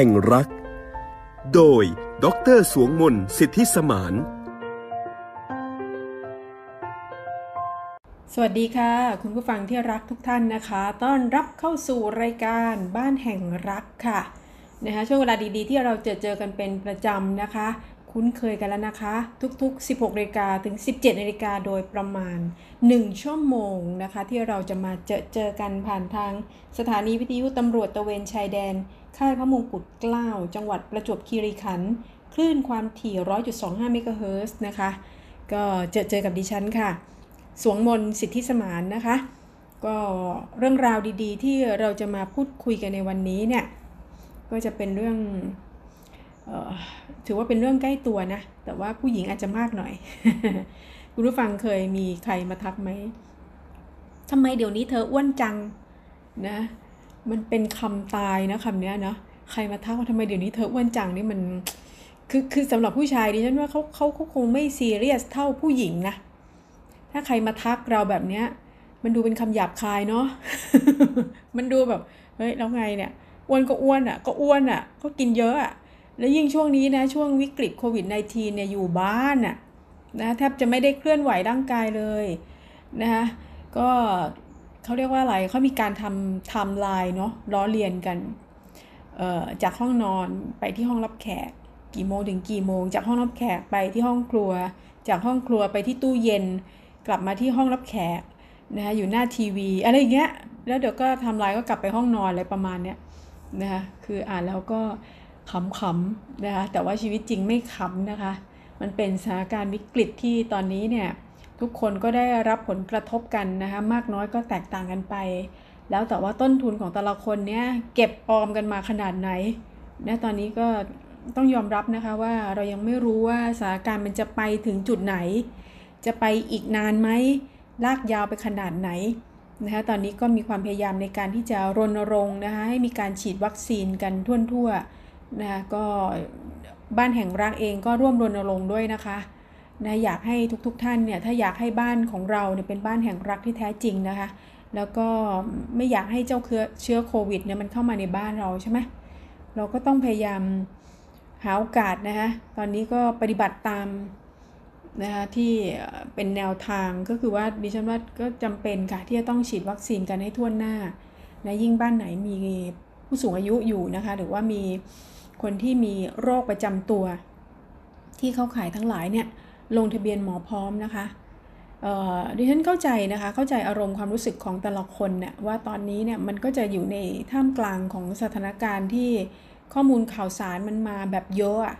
ห่งรัก โดยดรสวงมนสิทธิสมาน สวัสดีค่ะ คุณผู้ฟังที่รักทุกท่านนะคะ ต้อนรับเข้าสู่รายการบ้านแห่งรักค่ะนะคะช่วงเวลาดีๆ ที่เราเจอเจอกันเป็นประจำนะคะ คุ้นเคยกันแล้วนะคะ ทุกๆ 16นาฬิกาถึง 17นาฬิกาโดยประมาณ 1 ชั่วโมงนะคะ ที่เราจะมาเจอเจอกันผ่านทางสถานีวิทยุตำรวจตะเวนชายแดน ค่ายพระมงกุฎเกล้า จังหวัดประจวบคีรีขันธ์คลื่นความถี่ 100.25 เมกะเฮิรตซ์นะคะ ก็เจอเจอกับดิฉันค่ะ สวงมนสิทธิสมานนะคะ ก็เรื่องราวดีๆ ที่เราจะมาพูดคุยกันในวันนี้เนี่ย ก็จะเป็นเรื่องเออถือว่าเป็นเรื่องใกล้ตัวนะ แต่ว่าผู้หญิงอาจจะมากหน่อย คุณผู้ฟังเคยมีใครมาทักไหมทำไมเดี๋ยวนี้เธออ้วนจังนะ มันเป็นคำตายนะคำเนี้ยเนาะใครมาทักว่าทำไมเดี๋ยวนี้เธออ้วนจังนี่มันคือคือสำหรับผู้ชายดิฉันว่าเขาเขาเขาคงไม่ซีเรียสเท่าผู้หญิงนะ ถ้าใครมาทักเราแบบเนี้ย มันดูเป็นคำหยาบคายเนาะมันดูแบบเฮ้ยแล้วไงเนี่ยอ้วนก็อ้วนอะ ก็อ้วนอะ ก็กินเยอะอะแล้วยิ่งช่วงนี้นะช่วงวิกฤตโควิด -19 เนี่ยอยู่บ้านอะนะแทบจะไม่ได้เคลื่อนไหวร่างกายเลยนะคะก็ เขาเรียกว่าอะไรเขามีการทำไทม์ไลน์เนาะล้อเลียนกันเอ่อจากห้องนอนไปที่ห้องรับแขก กี่โมงถึงกี่โมง จากห้องรับแขกไปที่ห้องครัว จากห้องครัวไปที่ตู้เย็น กลับมาที่ห้องรับแขกนะคะอยู่หน้าทีวีอะไรอย่างเงี้ยแล้วเดี๋ยวก็ทำลายก็กลับไปห้องนอนอะไรประมาณเนี้ยนะคะคืออ่านแล้วก็ขำๆนะคะแต่ว่าชีวิตจริงไม่ขำนะคะ มันเป็นสถานการณ์วิกฤตที่ตอนนี้เนี่ย ทุกคนก็ได้รับผลกระทบกันนะคะมากน้อยก็แตกต่างกันไป แล้วแต่ว่าต้นทุนของแต่ละคนเนี่ยเก็บออมกันมาขนาดไหนนะตอนนี้ก็ต้องยอมรับนะคะว่าเรายังไม่รู้ว่าสถานการณ์มันจะไปถึงจุดไหน จะไปอีกนานไหมลากยาวไปขนาดไหนนะคะตอนนี้ก็มีความพยายามในการที่จะรณรงค์นะคะให้มีการฉีดวัคซีนกันทั่วๆนะคะก็บ้านแห่งรักเองก็ร่วมรณรงค์ด้วยนะคะ นะอยากให้ทุกๆทท่านเนี่ยถ้าอยากให้บ้านของเราเนี่ยเป็นบ้านแห่งรักที่แท้จริงนะคะ แล้วก็ไม่อยากให้เจ้าเชื้อโควิดเนี่ยมันเข้ามาในบ้านเราใช่ไหมเราก็ต้องพยายามหาโอกาสนะคะตอนนี้ก็ปฏิบัติตามนะคะที่เป็นแนวทางก็คือว่าดิฉันว่าก็จำเป็นค่ะที่จะต้องฉีดวัคซีนกันให้ทั่วหน้านะยิ่งบ้านไหนมีผู้สูงอายุอยู่นะคะหรือว่ามีคนที่มีโรคประจำตัว ที่เข้าขายทั้งหลายเนี่ย ลงทะเบียนหมอพร้อมนะคะดิฉันเข้าใจนะคะ เข้าใจอารมณ์ความรู้สึกของแต่ละคนเนี่ยว่าตอนนี้เนี่ยมันก็จะอยู่ในท่ามกลางของสถานการณ์ที่ข้อมูลข่าวสารมันมาแบบเยอะอะ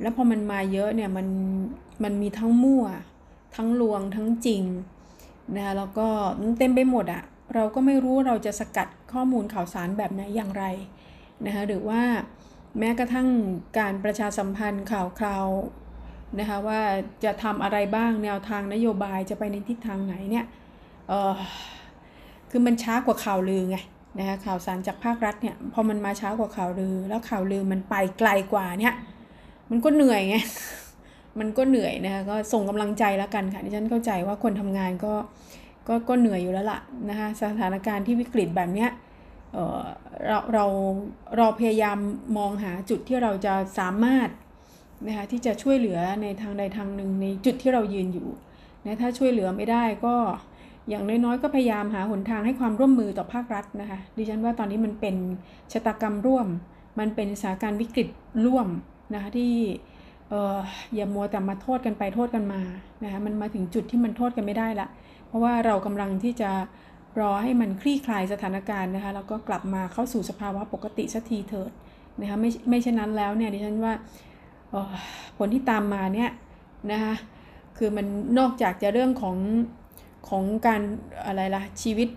แล้วพอมันมาเยอะเนี่ยมันมันมีทั้งมั่ว ทั้งลวงทั้งจริงนะคะแล้วก็เต็มไปหมดอะเราก็ไม่รู้เราจะสกัดข้อมูลข่าวสารแบบไหนอย่างไรนะคะหรือว่าแม้กระทั่งการประชาสัมพันธ์ข่าวคราว นะคะว่าจะทำอะไรบ้างแนวทางนโยบายจะไปในทิศทางไหนเนี่ยเออคือมันช้ากว่าข่าวลือไงนะคะข่าวสารจากภาครัฐเนี่ยพอมันมาช้ากว่าข่าวลือ แล้วข่าวลือมันไปไกลกว่าเนี่ยมันก็เหนื่อยไงมันก็เหนื่อยนะคะก็ส่งกำลังใจแล้วกันค่ะดิฉันเข้าใจว่าคนทำงานก็ก็ก็เหนื่อยอยู่แล้วล่ะนะคะสถานการณ์ที่วิกฤตแบบเนี้ยเเราเราเราพยายามมองหาจุดที่เราจะสามารถ นะคะที่จะช่วยเหลือในทางใดทางหนึ่งในจุดที่เรายืนอยู่นะถ้าช่วยเหลือไม่ได้ก็อย่างน้อยๆก็พยายามหาหนทางให้ความร่วมมือต่อภาครัฐนะคะดิฉันว่าตอนนี้มันเป็นชะตากรรมร่วม มันเป็นสถานการณ์วิกฤตร่วมนะคะที่เอออย่ามัวแต่มาโทษกันไปโทษกันมานะคะมันมาถึงจุดที่มันโทษกันไม่ได้ละ เพราะว่าเรากำลังที่จะรอให้มันคลี่คลายสถานการณ์นะคะแล้วก็กลับมาเข้าสู่สภาวะปกติสักทีเถิดนะคะไม่ไม่เช่นนั้นแล้วเนี่ยดิฉันว่า ผลที่ตามมาเนี่ยนะคะคือมันนอกจากจะเรื่องของของการอะไรล่ะชีวิต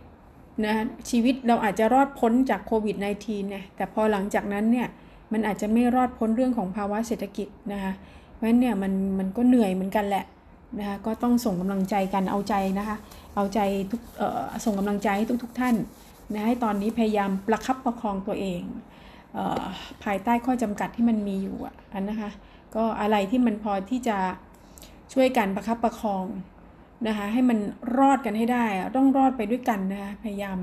นะชีวิตเราอาจจะรอดพ้นจากโควิด -19 เนี่ยแต่พอหลังจากนั้นเนี่ยมันอาจจะไม่รอดพ้นเรื่องของภาวะเศรษฐกิจนะคะเพราะฉะนั้นเนี่ยมันมันก็เหนื่อยเหมือนกันแหละนะคะก็ต้องส่งกำลังใจกันเอาใจนะคะเอาใจทุกส่งกำลังใจให้ทุกๆทท่านนะให้ตอนนี้พยายามประคับประคองตัวเอง ภายใต้ข้อจำกัดที่มันมีอยู่อันนะคะ ก็อะไรที่มันพอที่จะช่วยกันประคับประคองนะคะให้มันรอดกันให้ได้ต้องรอดไปด้วยกันนะคะพยายาม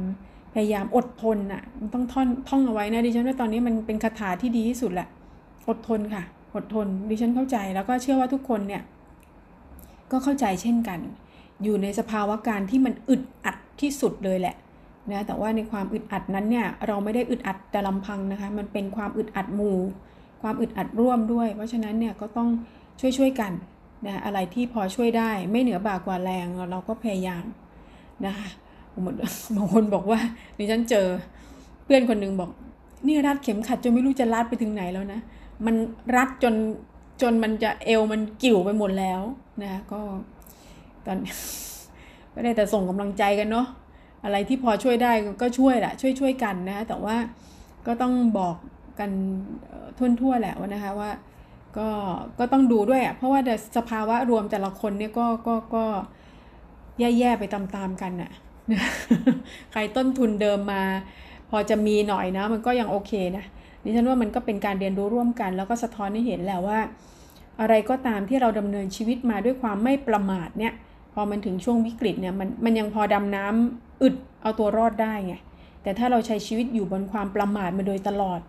พยายามอดทนอะมันต้องท่อนท่องเอาไว้นะดิฉันว่าตอนนี้มันเป็นคาถาที่ดีที่สุดแหละอดทนค่ะ อดทนดิฉันเข้าใจแล้วก็เชื่อว่าทุกคนเนี่ยก็เข้าใจเช่นกัน อยู่ในสภาวะการที่มันอึดอัดที่สุดเลยแหละ นะแต่ว่าในความอึดอัดนั้นเนี่ยเราไม่ได้อึดอัดแต่ลำพังนะคะ มันเป็นความอึดอัดหมู่ ความอึดอัดร่วมด้วย เพราะฉะนั้นเนี่ยก็ต้องช่วยช่วยกันนะอะไรที่พอช่วยได้ไม่เหนือบ่ากว่าแรงเราก็พยายามนะคะบางคนบอกว่าดิฉันเจอเพื่อนคนหนึ่งบอก นี่รัดเข็มขัดจนไม่รู้จะรัดไปถึงไหนแล้วนะมันรัดจนจนมันจะเอวมันกิ่วไปหมดแล้วนะก็ตอนก็ได้แต่ส่งกำลังใจกันเนาะ อะไรที่พอช่วยได้ก็ช่วยแหละช่วยช่วยกันนะแต่ว่าก็ต้องบอกกันทั่วๆแหละว่านะคะว่าก็ก็ต้องดูด้วยอะเพราะว่าสภาวะรวมแต่ละคนเนี่ยก็ก็ก็แย่ๆไปตามๆกันน่ะใครต้นทุนเดิมมา พอจะมีหน่อยนะมันก็ยังโอเคนะดิฉันว่ามันก็เป็นการเรียนรู้ร่วมกัน แล้วก็สะท้อนให้เห็นแล้วว่า อะไรก็ตามที่เราดำเนินชีวิตมาด้วยความไม่ประมาทเนี่ย พอมันถึงช่วงวิกฤตเนี่ยมันมันยังพอดำน้ำอึดเอาตัวรอดได้ไงแต่ถ้าเราใช้ชีวิตอยู่บนความประมาทมาโดยตลอด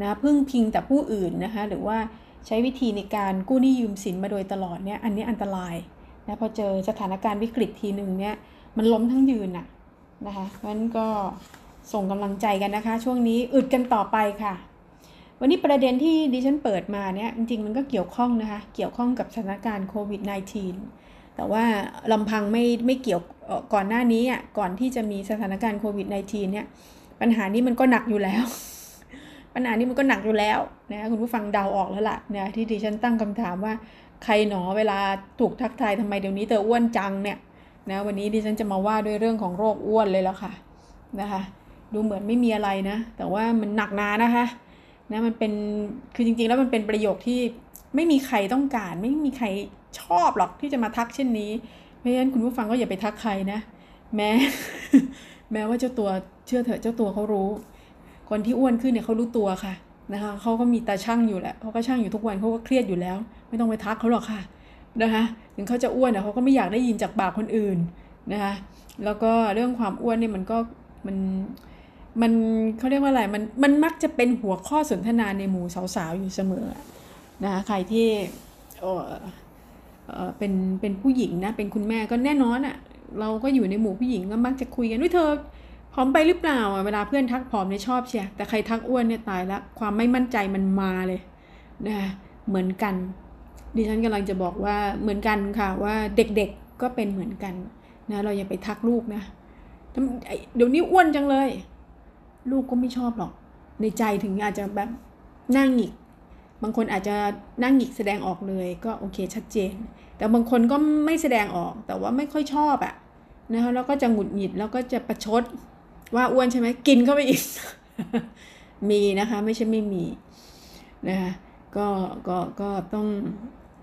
นะพึ่งพิงแต่ผู้อื่นนะคะหรือว่าใช้วิธีในการกู้หนี้ยืมสินมาโดยตลอดเนี่ยอันนี้อันตรายนะพอเจอสถานการณ์วิกฤตทีหนึ่งเนี่ยมันล้มทั้งยืนอะนะคะเพราะนั้นก็ส่งกำลังใจกันนะคะ ช่วงนี้อึดกันต่อไปค่ะ วันนี้ประเด็นที่ดิฉันเปิดมาเนี่ยจริงๆมันก็เกี่ยวข้องนะคะเกี่ยวข้องกับสถานการณ์โควิด -19 แต่ว่าลำพังไม่ไม่เกี่ยวก่อนหน้านี้อะก่อนที่จะมีสถานการณ์โควิด -19 เนี่ยปัญหานี้มันก็หนักอยู่แล้ว ปัญหานี้มันก็หนักอยู่แล้วนะคุณผู้ฟังเดาออกแล้วล่ะนะที่ดิฉันตั้งคำถามว่าใครหนอเวลาถูกทักทายทำไมเดี๋ยวนี้เธออ้วนจังเนี่ยนะวันนี้ดิฉันจะมาว่าด้วยเรื่องของโรคอ้วนเลยแล้วค่ะนะคะดูเหมือนไม่มีอะไรนะ แต่ว่ามันหนักหนานะคะนะมันเป็นคือจริงๆแล้วมันเป็นประโยคที่ไม่มีใครต้องการ ไม่มีใคร ชอบหรอกที่จะมาทักเช่นนี้เพราะฉะนั้นคุณผู้ฟังก็อย่าไปทักใครนะ แม้ แม้ว่าเจ้าตัวเชื่อเถอะเจ้าตัวเขารู้ คนที่อ้วนขึ้นเนี่ยเขารู้ตัวค่ะนะคะเขาก็มีตาช่างอยู่แหละเขาก็ช่างอยู่ทุกวันเขาก็เครียดอยู่แล้ว ไม่ต้องไปทักเขาหรอกค่ะนะคะถึงเขาจะอ้วนเขาก็ไม่อยากได้ยินจากปากคนอื่นนะคะแล้วก็เรื่องความอ้วนเนี่ยมันก็มันมันเขาเรียกว่าอะไรมันมันมักจะเป็นหัวข้อสนทนาในหมู่สาวๆอยู่เสมอนะคะใครที่ เป็นเป็นผู้หญิงนะเป็นคุณแม่ก็แน่นอนอะ่ะเราก็อยู่ในหมู่ผู้หญิงก็มักจะคุยกันด้วยเธอผอมไปหรือเปล่าเวลาเพื่อนทักผอมเนี่ยชอบเชียแต่ใครทักอ้วนเนี่ยตายละความไม่มั่นใจมันมาเลยนะเหมือนกัน ดิฉันกำลังจะบอกว่าเหมือนกันค่ะว่าเด็กๆก็เป็นเหมือนกันนะเราอย่าไปทักลูกนะเดี๋ยวนี้อ้วนจังเลย ลูกก็ไม่ชอบหรอก ในใจถึงอาจจะแบบนั่งหงิก บางคนอาจจะนั่งหงิกแสดงออกเลยก็โอเคชัดเจน แต่บางคนก็ไม่แสดงออกแต่ว่าไม่ค่อยชอบอะนะคะแล้วก็จะหงุดหงิดแล้วก็จะประชดว่าอ้วนใช่ไหมกินเข้าไปอีก มีนะคะไม่ใช่ไม่มีนะคะก็ก็ก็ต้อง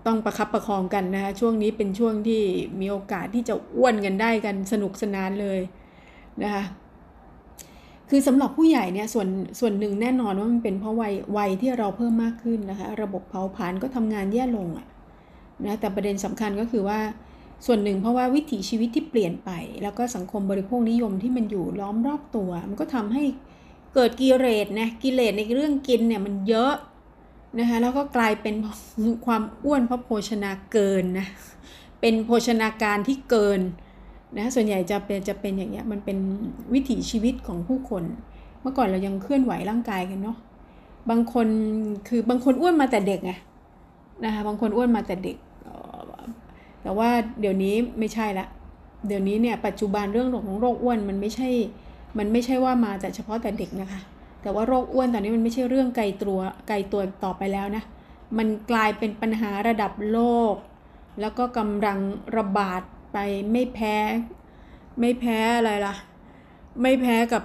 ต้องประคับประคองกันนะคะช่วงนี้เป็นช่วงที่มีโอกาสที่จะอ้วนกันได้กันสนุกสนานเลยนะคะ คือสำหรับผู้ใหญ่เนี่ยส่วนส่วนหนึ่งแน่นอนว่ามันเป็นเพราะวัยวัยที่เราเพิ่มมากขึ้นนะคะระบบเผาผลาญก็ทำงานแย่ลงอะนะแต่ประเด็นสำคัญก็คือว่าส่วนหนึ่งเพราะว่าวิถีชีวิตที่เปลี่ยนไป แล้วก็สังคมบริโภคนิยมที่มันอยู่ล้อมรอบตัว มันก็ทำให้เกิดกิเลสนะกิเลสในเรื่องกินเนี่ยมันเยอะนะคะแล้วก็กลายเป็นความอ้วนเพราะโภชนาเกินนะเป็นโภชนาการที่เกิน นะส่วนใหญ่จะเป็นจะเป็นอย่างเงี้ยมันเป็นวิถีชีวิตของผู้คน เมื่อก่อนเรายังเคลื่อนไหวร่างกายกันเนาะบางคนคือบางคนอ้วนมาแต่เด็กไงนะคะบางคนอ้วนมาแต่เด็ก แต่ว่าเดี๋ยวนี้ไม่ใช่ละเดี๋ยวนี้เนี่ยปัจจุบันเรื่องของโรคอ้วนมันไม่ใช่ มันไม่ใช่ว่ามาแต่เฉพาะแต่เด็กนะคะ แต่ว่าโรคอ้วนตอนนี้มันไม่ใช่เรื่องไกลตัวไกลตัวต่อไปแล้วนะมันกลายเป็นปัญหาระดับโลก แล้วก็กำลังระบาด ไปไม่แพ้ ไม่แพ้อะไรล่ะ ไม่แพ้กับ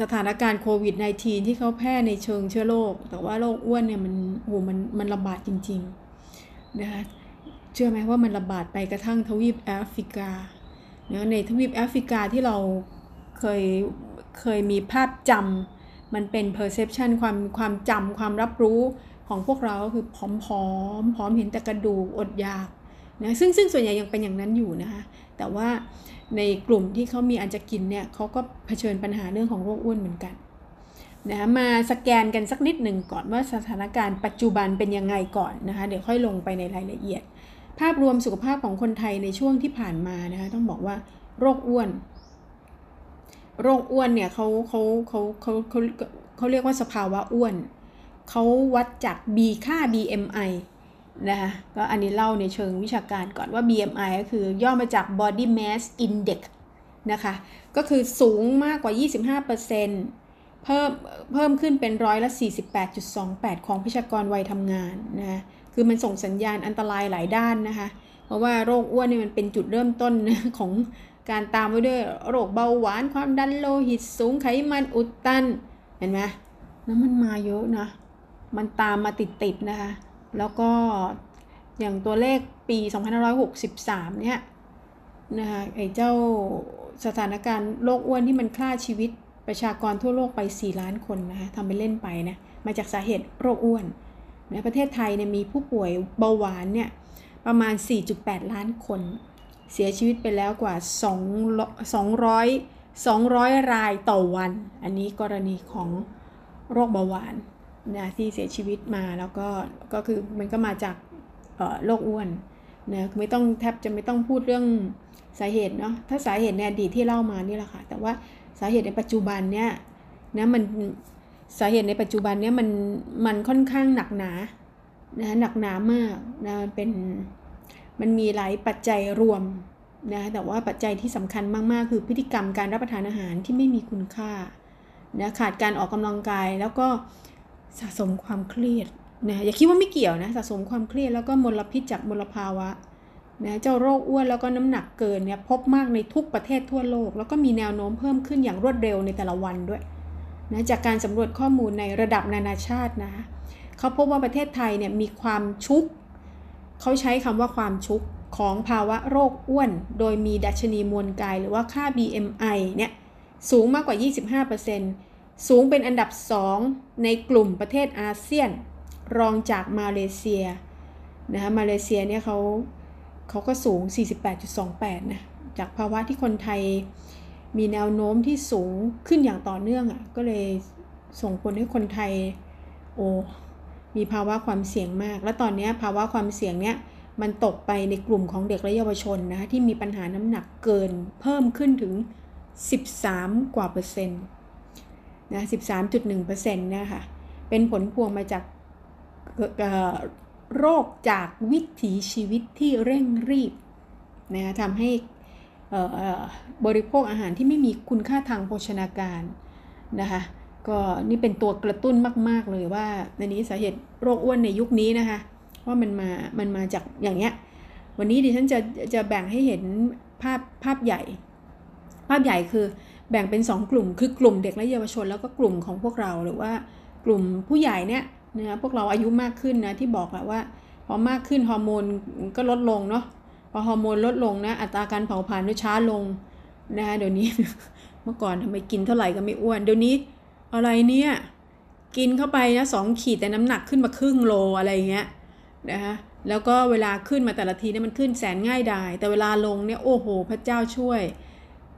สถานการณ์โควิด -19 ที่เขาแพร่ในเชิงเชื้อโรค แต่ว่าโรคอ้วนเนี่ยมันโหมันมันระบาดจริงๆนะคะเชื่อไหมว่ามันระบาดไปกระทั่งทวีปแอฟริกาเนะในทวีปแอฟริกาที่เราเคยเคยมีภาพจำมันเป็น perception ความความจำความรับรู้ของพวกเราก็คือผอมๆอมผอมเห็นแต่กระดูกอดอยาก นะซึ่งซึ่งส่วนใหญ่ยังเป็นอย่างนั้นอยู่นะคะแต่ว่าในกลุ่มที่เขามีอันจะกินเนี่ยเขาก็เผชิญปัญหาเรื่องของโรคอ้วนเหมือนกันนะมาสแกนกันสักนิดหนึ่งก่อนว่าสถานการณ์ปัจจุบันเป็นยังไงก่อนนะคะเดี๋ยวค่อยลงไปในรายละเอียด ภาพรวมสุขภาพของคนไทยในช่วงที่ผ่านมานะคะต้องบอกว่าโรคอ้วน โรคอ้วนเนี่ยเขาเขาเขาเขาเขาเขาเรียกว่าสภาวะอ้วนเขาวัดจาก B ค่า BMI นะคะก็อันนี้เล่าในเชิงวิชาการก่อนว่า BMI ก็คือย่อมาจาก Body Mass Index นะคะ ก็คือสูงมากกว่า 25%เพิ่มเพิ่มขึ้นเป็นร้อยละ 48.28 ของประชากรวัยทำงานนะคือมันส่งสัญญาณอันตรายหลายด้านนะคะ เพราะว่าโรคอ้วนนี่มันเป็นจุดเริ่มต้นของการตามไปด้วยโรคเบาหวาน ความดันโลหิตสูงไขมันอุดตัน เห็นไหมน้ำมันมาเยอะนะ มันตามมาติดๆนะคะ แล้วก็อย่างตัวเลขปี 2563 เนี่ยนะคะไอ้เจ้าสถานการณ์โรคอ้วนที่มันฆ่าชีวิตประชากรทั่วโลกไป 4 ล้านคนนะคะทำไปเล่นไปนะ มาจากสาเหตุโรคอ้วนในประเทศไทยเนี่ยมีผู้ป่วยเบาหวานเนี่ยประมาณ 4.8 ล้านคน เสียชีวิตไปแล้วกว่า 200 200รายต่อวัน อันนี้กรณีของโรคเบาหวาน นะที่เสียชีวิตมาแล้วก็ก็คือมันก็มาจากโรคอ้วนนะไม่ต้องแทบจะไม่ต้องพูดเรื่องสาเหตุเนาะถ้าสาเหตุในอดีตที่เล่ามานี่แหละค่ะ แต่ว่าสาเหตุในปัจจุบันเนี่ยนะมันสาเหตุในปัจจุบันเนี่ยมันมันค่อนข้างหนักหนานะหนักหนามากนะเป็นมันมีหลายปัจจัยรวมนะแต่ว่าปัจจัยที่สำคัญมาก ๆ คือพฤติกรรมการรับประทานอาหารที่ไม่มีคุณค่านะขาดการออกกำลังกายแล้วก็ สะสมความเครียดนะอย่าคิดว่าไม่เกี่ยวนะสะสมความเครียดแล้วก็มลพิษจากมลภาวะนะเจ้าโรคอ้วนแล้วก็น้ำหนักเกินเนี่ยพบมากในทุกประเทศทั่วโลก แล้วก็มีแนวโน้มเพิ่มขึ้นอย่างรวดเร็วในแต่ละวันด้วยนะจากการสำรวจข้อมูลในระดับนานาชาตินะเขาพบว่าประเทศไทยเนี่ยมีความชุก เขาใช้คำว่าความชุกของภาวะโรคอ้วน โดยมีดัชนีมวลกายหรือว่าค่า BMI เนี่ยสูงมากกว่า 25% สูงเป็นอันดับ 2 ในกลุ่มประเทศอาเซียน รองจากมาเลเซียนะคะมาเลเซียเนี่ยเขาเขาก็สูง 48.28 นะ จากภาวะที่คนไทยมีแนวโน้มที่สูงขึ้นอย่างต่อเนื่องอะ่ะก็เลยส่งผลให้คนไทยโอ้มีภาวะความเสี่ยงมาก และตอนนี้ภาวะความเสี่ยงเนี้ยมันตกไปในกลุ่มของเด็กและเยาวชนนะที่มีปัญหาน้ำหนักเกินเพิ่มขึ้นถึง 13 กว่าเปอร์เซ็นต์ นะ13.1เปอร์เซ็นะคะเป็นผลพวงมาจากโรคจากวิถีชีวิตที่เร่งรีบนะทำให้บริโภคอาหารที่ไม่มีคุณค่าทางโภชนาการนะคะก็นี่เป็นตัวกระตุ้นมาก ๆ เลยว่าในนี้สาเหตุโรคอ้วนในยุคนี้นะคะว่ามันมา มันมาจากอย่างเงี้ย วันนี้ดิฉันจะจะแบ่งให้เห็นภาพภาพใหญ่ ภาพใหญ่คือ แบ่งเป็น 2 กลุ่ม คือกลุ่มเด็กและเยาวชน แล้วก็กลุ่มของพวกเราหรือว่ากลุ่มผู้ใหญ่เนี่ยนะพวกเราอายุมากขึ้นนะที่บอกอะว่าพอมากขึ้นฮอร์โมนก็ลดลงเนาะพอฮอร์โมนลดลงนะอัตราการเผาผลาญก็ช้าลงนะคะเดี๋ยวนี้เมื่อก่อนทำไมกินเท่าไหร่ก็ไม่อ้วน เดี๋ยวนี้อะไรเนี่ยกินเข้าไปนะสองขีดแต่น้ำหนักขึ้นมาครึ่งโลอะไรเงี้ยนะคะแล้วก็เวลาขึ้นมาแต่ละทีเนี่ยมันขึ้นแสนง่ายดายแต่เวลาลงเนี่ยโอ้โห พระเจ้าช่วย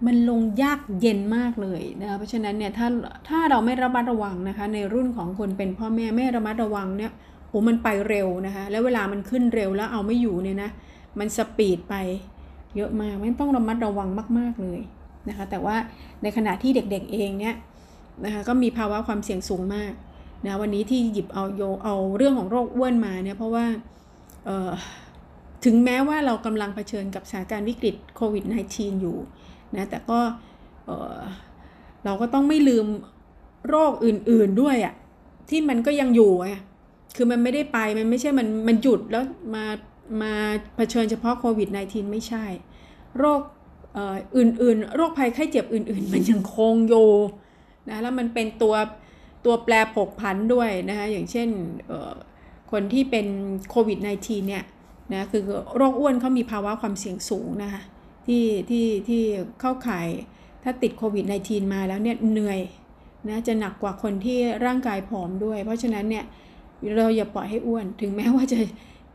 มันลงยากเย็นมากเลยนะคะเพราะฉะนั้นเนี่ยถ้าถ้าเราไม่ระมัดระวังนะคะ ในรุ่นของคนเป็นพ่อแม่ไม่ระมัดระวังเนี่ยโอ้มันไปเร็วนะคะ แล้วเวลามันขึ้นเร็วแล้วเอาไม่อยู่เนี่ยนะมันสปีดไปเยอะมากไม่ต้องระมัดระวังมาก ๆเลยนะคะ แต่ว่าในขณะที่เด็กๆเองเนี่ยนะคะก็มีภาวะความเสี่ยงสูงมากนะวันนี้ที่หยิบเอาโยเอาเรื่องของโรคอ้วนมาเนี่ยเพราะว่าถึงแม้ว่าเรากำลังเผชิญกับสถานการณ์วิกฤตโควิด -19 อยู่ นะแต่ก็เราก็ต้องไม่ลืมโรคอื่นๆด้วยอะ่ะที่มันก็ยังอยู่อะคือมันไม่ได้ไปมันไม่ใช่มันมันหยุดแล้วมามาเผชิญเฉพาะโควิด -19 ไม่ใช่ โรคอื่นๆ โรคภัยไข้เจ็บอื่น ๆ มันยังคงโยนะแล้วมันเป็นตัวตัวแปรผกผันด้วยนะคะอย่างเช่นคนที่เป็นโควิด -19 เนี่ยนะคือโรคอ้วนเขามีภาวะความเสี่ยงสูงนะคะ ที่ที่ที่เข้าข่ายถ้าติดโควิด -19 มาแล้วเนี่ยเหนื่อยนะจะหนักกว่าคนที่ร่างกายผอมด้วย เพราะฉะนั้นเนี่ยเราอย่าปล่อยให้อ้วน ถึงแม้ว่าจะ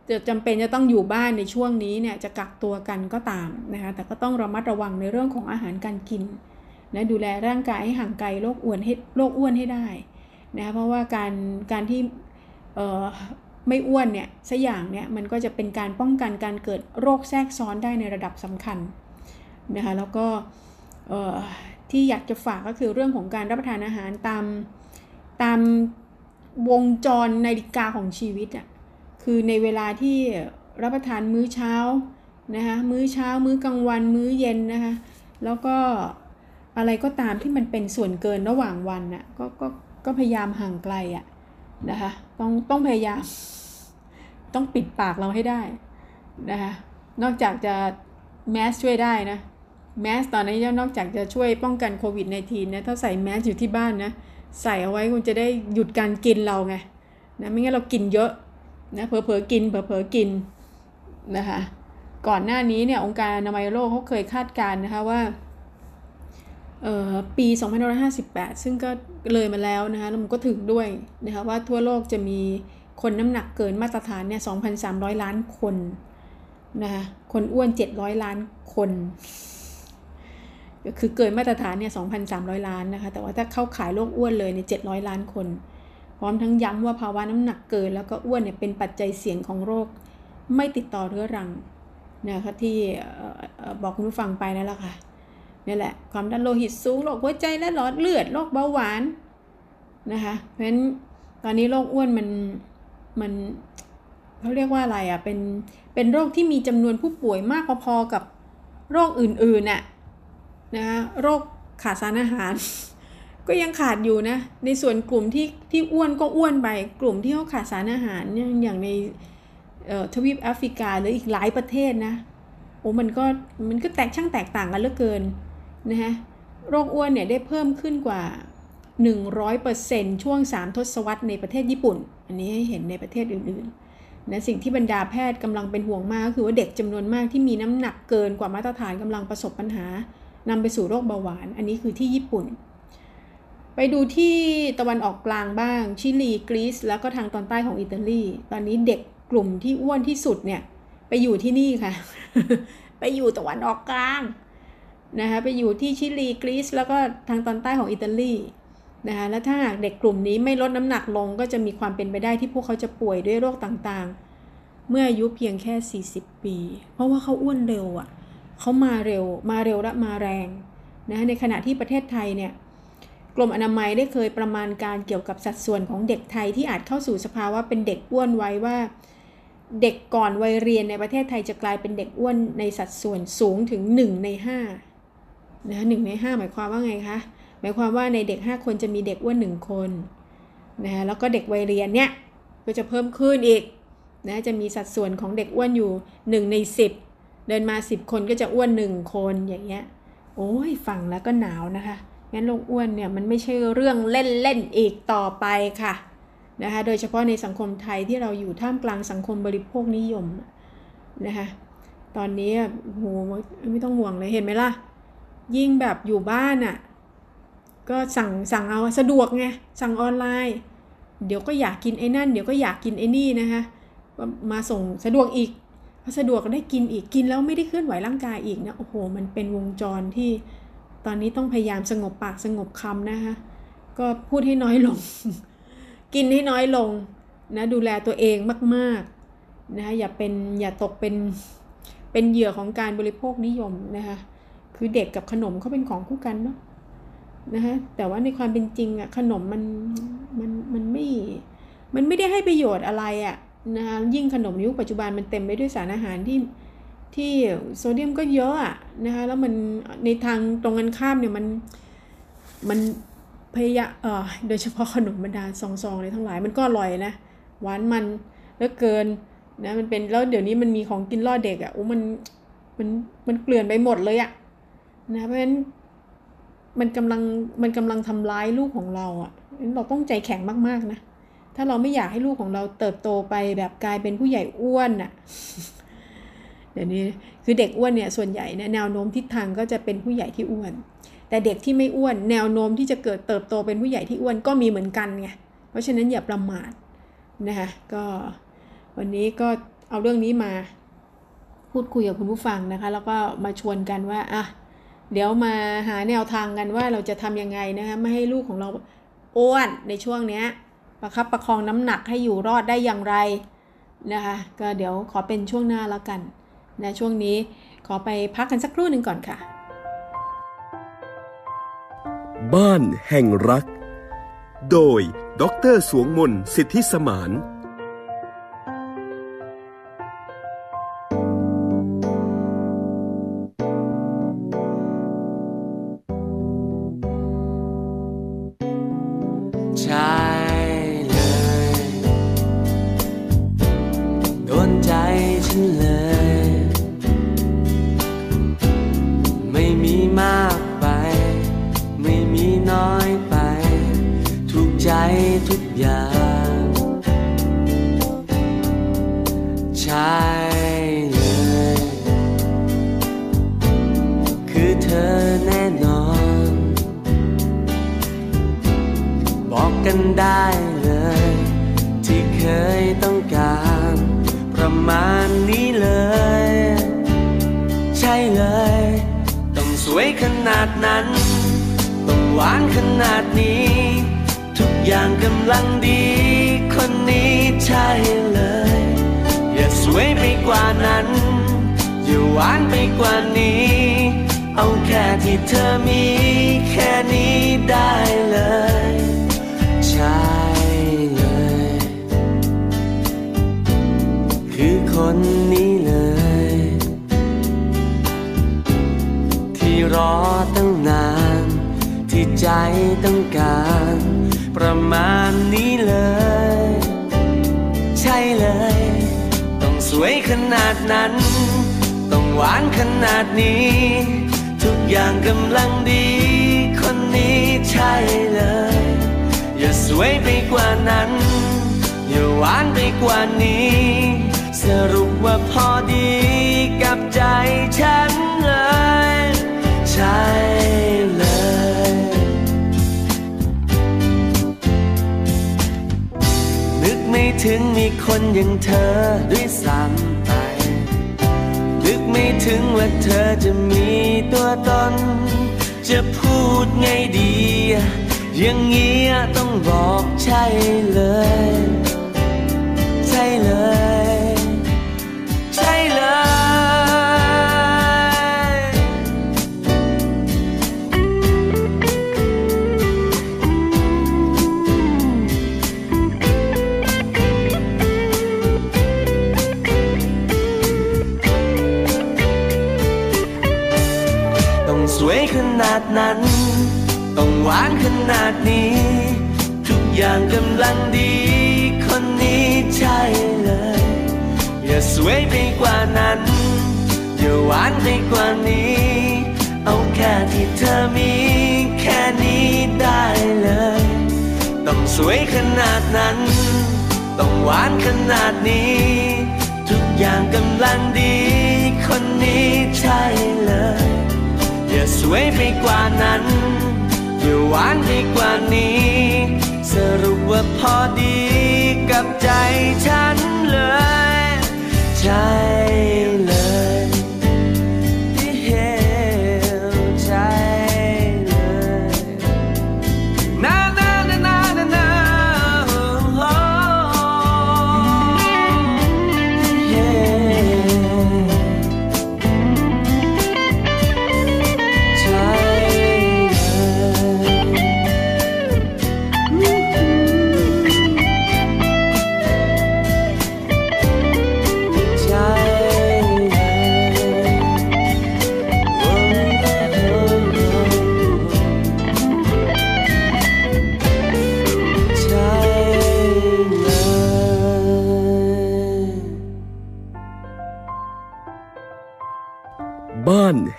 จะจำเป็นจะต้องอยู่บ้านในช่วงนี้เนี่ยจะกักตัวกันก็ตามนะคะแต่ก็ต้องระมัดระวังในเรื่องของอาหารการกินนะดูแลร่างกายให้ห่างไกลโรคอ้วนให้โรคอ้วนให้ได้นะเพราะว่าการการที่ ไม่อ้วนเนี่ยสัอย่างเนี่ยมันก็จะเป็นการป้องกันการเกิดโรคแทรกซ้อนได้ในระดับสำคัญนะคะแล้วก็ที่อยากจะฝากก็คือเรื่องของการรับประทานอาหารตามตามวงจรนาฬิกาของชีวิตอะ่ะคือในเวลาที่รับประทานมื้อเช้านะคะมื้อเช้ามื้อกลางวันมื้อเย็นนะคะแล้วก็อะไรก็ตามที่มันเป็นส่วนเกินระหว่างวันน่ะก็ก็ก็พยายามห่างไกลอะ่ะ นะคะต้องต้องพยายาม ต้องปิดปากเราให้ได้นะคะนอกจากจะแมสช่วยได้นะแมสตอนนี้นอกจากจะช่วยป้องกันโควิด -19 นะถ้าใส่แมสอยู่ที่บ้านนะใส่เอาไว้คุณจะได้หยุดการกินเราไงนะไม่งั้นเรากินเยอะนะเผลอๆกินเผลอๆกินนะคะก่อนหน้านี้เนี่ยองค์การอนามัยโลกเขาเคยคาดการณ์นะคะว่า ปี2558 ซึ่งก็เลยมาแล้วนะคะแล้วมันก็ถึงด้วยนะคะว่าทั่วโลกจะมีคนน้ำหนักเกินมาตรฐานเนี่ย 2,300 ล้านคนนะคะคนอ้วน 700 ล้านคน คือเกินมาตรฐานเนี่ย 2,300 ล้านนะคะ แต่ว่าถ้าเข้าขายโรคอ้วนเลยเนี่ย 700 ล้านคน พร้อมทั้งย้ำว่าภาวะน้ำหนักเกิน แล้วก็อ้วนเนี่ยเป็นปัจจัยเสี่ยงของโรคไม่ติดต่อเรื้อรังนะคะที่บอกคุณผู้ฟังไปนั่นแหละค่ะ นี่แหละ ความดันโลหิตสูงโรคหัวใจและหลอดเลือดโรคเบาหวานนะคะ เพราะฉะนั้นตอนนี้โรคอ้วนมันมันเขาเรียกว่าอะไรอะ่ะเป็นเป็นโรคที่มีจำนวนผู้ป่วยมากพอๆกับโรคอื่นๆน่ะนะคะโรคขาดสารอาหาร ก็ยังขาดอยู่นะ ในส่วนกลุ่มที่ที่อ้วนก็อ้วนไป กลุ่มที่เขาขาดสารอาหารอย่างในทวีปแอฟริกาหรืออีกหลายประเทศนะโอ้มันก็มันก็แตกช่างแตกต่างกันเหลือเกิน นะฮะโรคอ้วนเนี่ยได้เพิ่มขึ้นกว่า 100%ช่วง 3 ทศวรรษในประเทศญี่ปุ่น อันนี้ให้เห็นในประเทศอื่นๆนะสิ่งที่บรรดาแพทย์กำลังเป็นห่วงมากก็คือว่าเด็กจำนวนมากที่มีน้ำหนักเกินกว่ามาตรฐานกำลังประสบปัญหานำไปสู่โรคเบาหวาน อันนี้คือที่ญี่ปุ่น ไปดูที่ตะวันออกกลางบ้าง ชิลี กรีซ แล้วก็ทางตอนใต้ของอิตาลี ตอนนี้เด็กกลุ่มที่อ้วนที่สุดเนี่ย ไปอยู่ที่นี่ค่ะ ไปอยู่ตะวันออกกลาง นะคะไปอยู่ที่ชิลีกรีซแล้วก็ทางตอนใต้ของอิตาลีนะคะและถ้าหากเด็กกลุ่มนี้ไม่ลดน้ำหนักลงก็จะมีความเป็นไปได้ที่พวกเขาจะป่วยด้วยโรคต่างๆ เมื่ออายุเพียงแค่ 40 ปี เพราะว่าเขาอ้วนเร็วอะ่ะเขามาเร็วมาเร็วและมาแรงนะในขณะที่ประเทศไทยเนี่ยกรมอนามัยได้เคยประมาณการเกี่ยวกับสัดส่วนของเด็กไทยที่อาจเข้าสู่สภาวะเป็นเด็กอ้วนไว้ว่า เด็กก่อนวัยเรียนในประเทศไทยจะกลายเป็นเด็กอ้วนในสัดส่วนสูงถึง 1 ใน 5 นะหนึ่งใน5หมายความว่าไงคะ หมายความว่าในเด็ก 5 คนจะมีเด็กอ้วน1คนนะแล้วก็เด็กวัยเรียนเนี่ยก็จะเพิ่มขึ้นอีกนะจะมีสัดส่วนของเด็กอ้วนอยู่ 1 ใน 10 เดินมา 10 คนก็จะอ้วน 1 คนอย่างเงี้ยโอ้ยฟังแล้วก็หนาวนะคะงั้นโรคอ้วนเนี่ยมันไม่ใช่เรื่องเล่นๆอีกต่อไปค่ะนะคะโดยเฉพาะในสังคมไทยที่เราอยู่ท่ามกลางสังคมบริโภคนิยมนะคะตอนนี้โหไม่ต้องห่วงเลยเห็นไหมล่ะ ยิ่งแบบอยู่บ้านอะ่ะก็สั่งสั่งเอาสะดวกไงสั่งออนไลน์ เดี๋ยวก็อยากกินไอ้นั่น เดี๋ยวก็อยากกินไอ้นี่นะคะมาส่งสะดวกอีกพอสะดวกก็ได้กินอีกกินแล้วไม่ได้เคลื่อนไหวร่างกายอีกนะโอ้โห มันเป็นวงจรที่ตอนนี้ต้องพยายามสงบปากสงบคำนะคะก็พูดให้น้อยลง กินให้น้อยลงนะดูแลตัวเองมากๆนะอย่าเป็นอย่าตกเป็นเป็นเหยื่อของการบริโภคนิยมนะคะ คือเด็กกับขนมเขาเป็นของคู่กันเนาะนะคะแต่ว่าในความเป็นจริงอะขนมมันมันมันไม่ มันไม่ได้ให้ประโยชน์อะไรอะนะคะยิ่งขนมยุคปัจจุบันมันเต็มไปด้วยสารอาหารที่ที่โซเดียมก็เยอะอะนะคะแล้วมันในทางตรงกันข้ามเนี่ยมันมันพยายามเออโดยเฉพาะขนมบรรดาซองๆเลยทั้งหลายมันก็อร่อยนะหวานมันเหลือเกินนะมันเป็นแล้วเดี๋ยวนี้มันมีของกินล่อเด็กอะ่ะโอ้มันมันมันเกลื่อนไปหมดเลยอะ่ะ นะเพราะฉะนั้นมันกำลังมันกำลังทำร้ายลูกของเราอะ่ะเราต้องใจแข็งมากๆนะถ้าเราไม่อยากให้ลูกของเราเติบโตไปแบบกลายเป็นผู้ใหญ่อ้วนอะ่ะเดี๋ยวนี้คือเด็กอ้วนเนี่ยส่วนใหญ่เนี่ยแนวโน้มทิศทางก็จะเป็นผู้ใหญ่ที่อ้วน แต่เด็กที่ไม่อ้วน แนวโน้มที่จะเกิดเติบโตเป็นผู้ใหญ่ที่อ้วนก็มีเหมือนกันไงเพราะฉะนั้นอย่าประมาทนะคะก็วันนี้ก็เอาเรื่องนี้มาพูดคุยกับคุณผู้ฟังนะคะ แล้วก็มาชวนกันว่าอะ เดี๋ยวมาหาแนวทางกันว่าเราจะทำยังไงนะคะไม่ให้ลูกของเราอ้วนในช่วงนี้ประคับประคองน้ำหนักให้อยู่รอดได้อย่างไรนะคะก็เดี๋ยวขอเป็นช่วงหน้าแล้วกันนะช่วงนี้ขอไปพักกันสักครู่หนึ่งก่อนค่ะ บ้านแห่งรัก โดยดรสวงมนสิทธิสมาน คนนี้เลย ที่รอตั้งนาน ที่ใจต้องการ ประมาณนี้เลย ใช่เลย ต้องสวยขนาดนั้น ต้องหวานขนาดนี้ ทุกอย่างกำลังดี คนนี้ใช่เลย อย่าสวยไปกว่านั้น อย่าหวานไปกว่านี้ สรุปว่าพอดีกับใจฉันเลยใช่เลยนึกไม่ถึงมีคนอย่างเธอด้วยซ้ำไป นึกไม่ถึงว่าเธอจะมีตัวตน จะพูดไงดี อย่างเงี้ยต้องบอกใช่เลย นั้น ต้องหวานขนาดนี้ ทุกอย่างกำลังดี คนนี้ใช่เลย อย่าสวยไปกว่านั้น อย่าหวานไปกว่านี้ เอาแค่ที่เธอมี แค่นี้ได้เลย ต้องสวยขนาดนั้น ต้องหวานขนาดนี้ ทุกอย่างกำลังดี คนนี้ใช่เลย สวยไปกว่านั้น อย่าหวานไปกว่านี้ สรุปว่าพอดีกับใจฉันเลย ใช่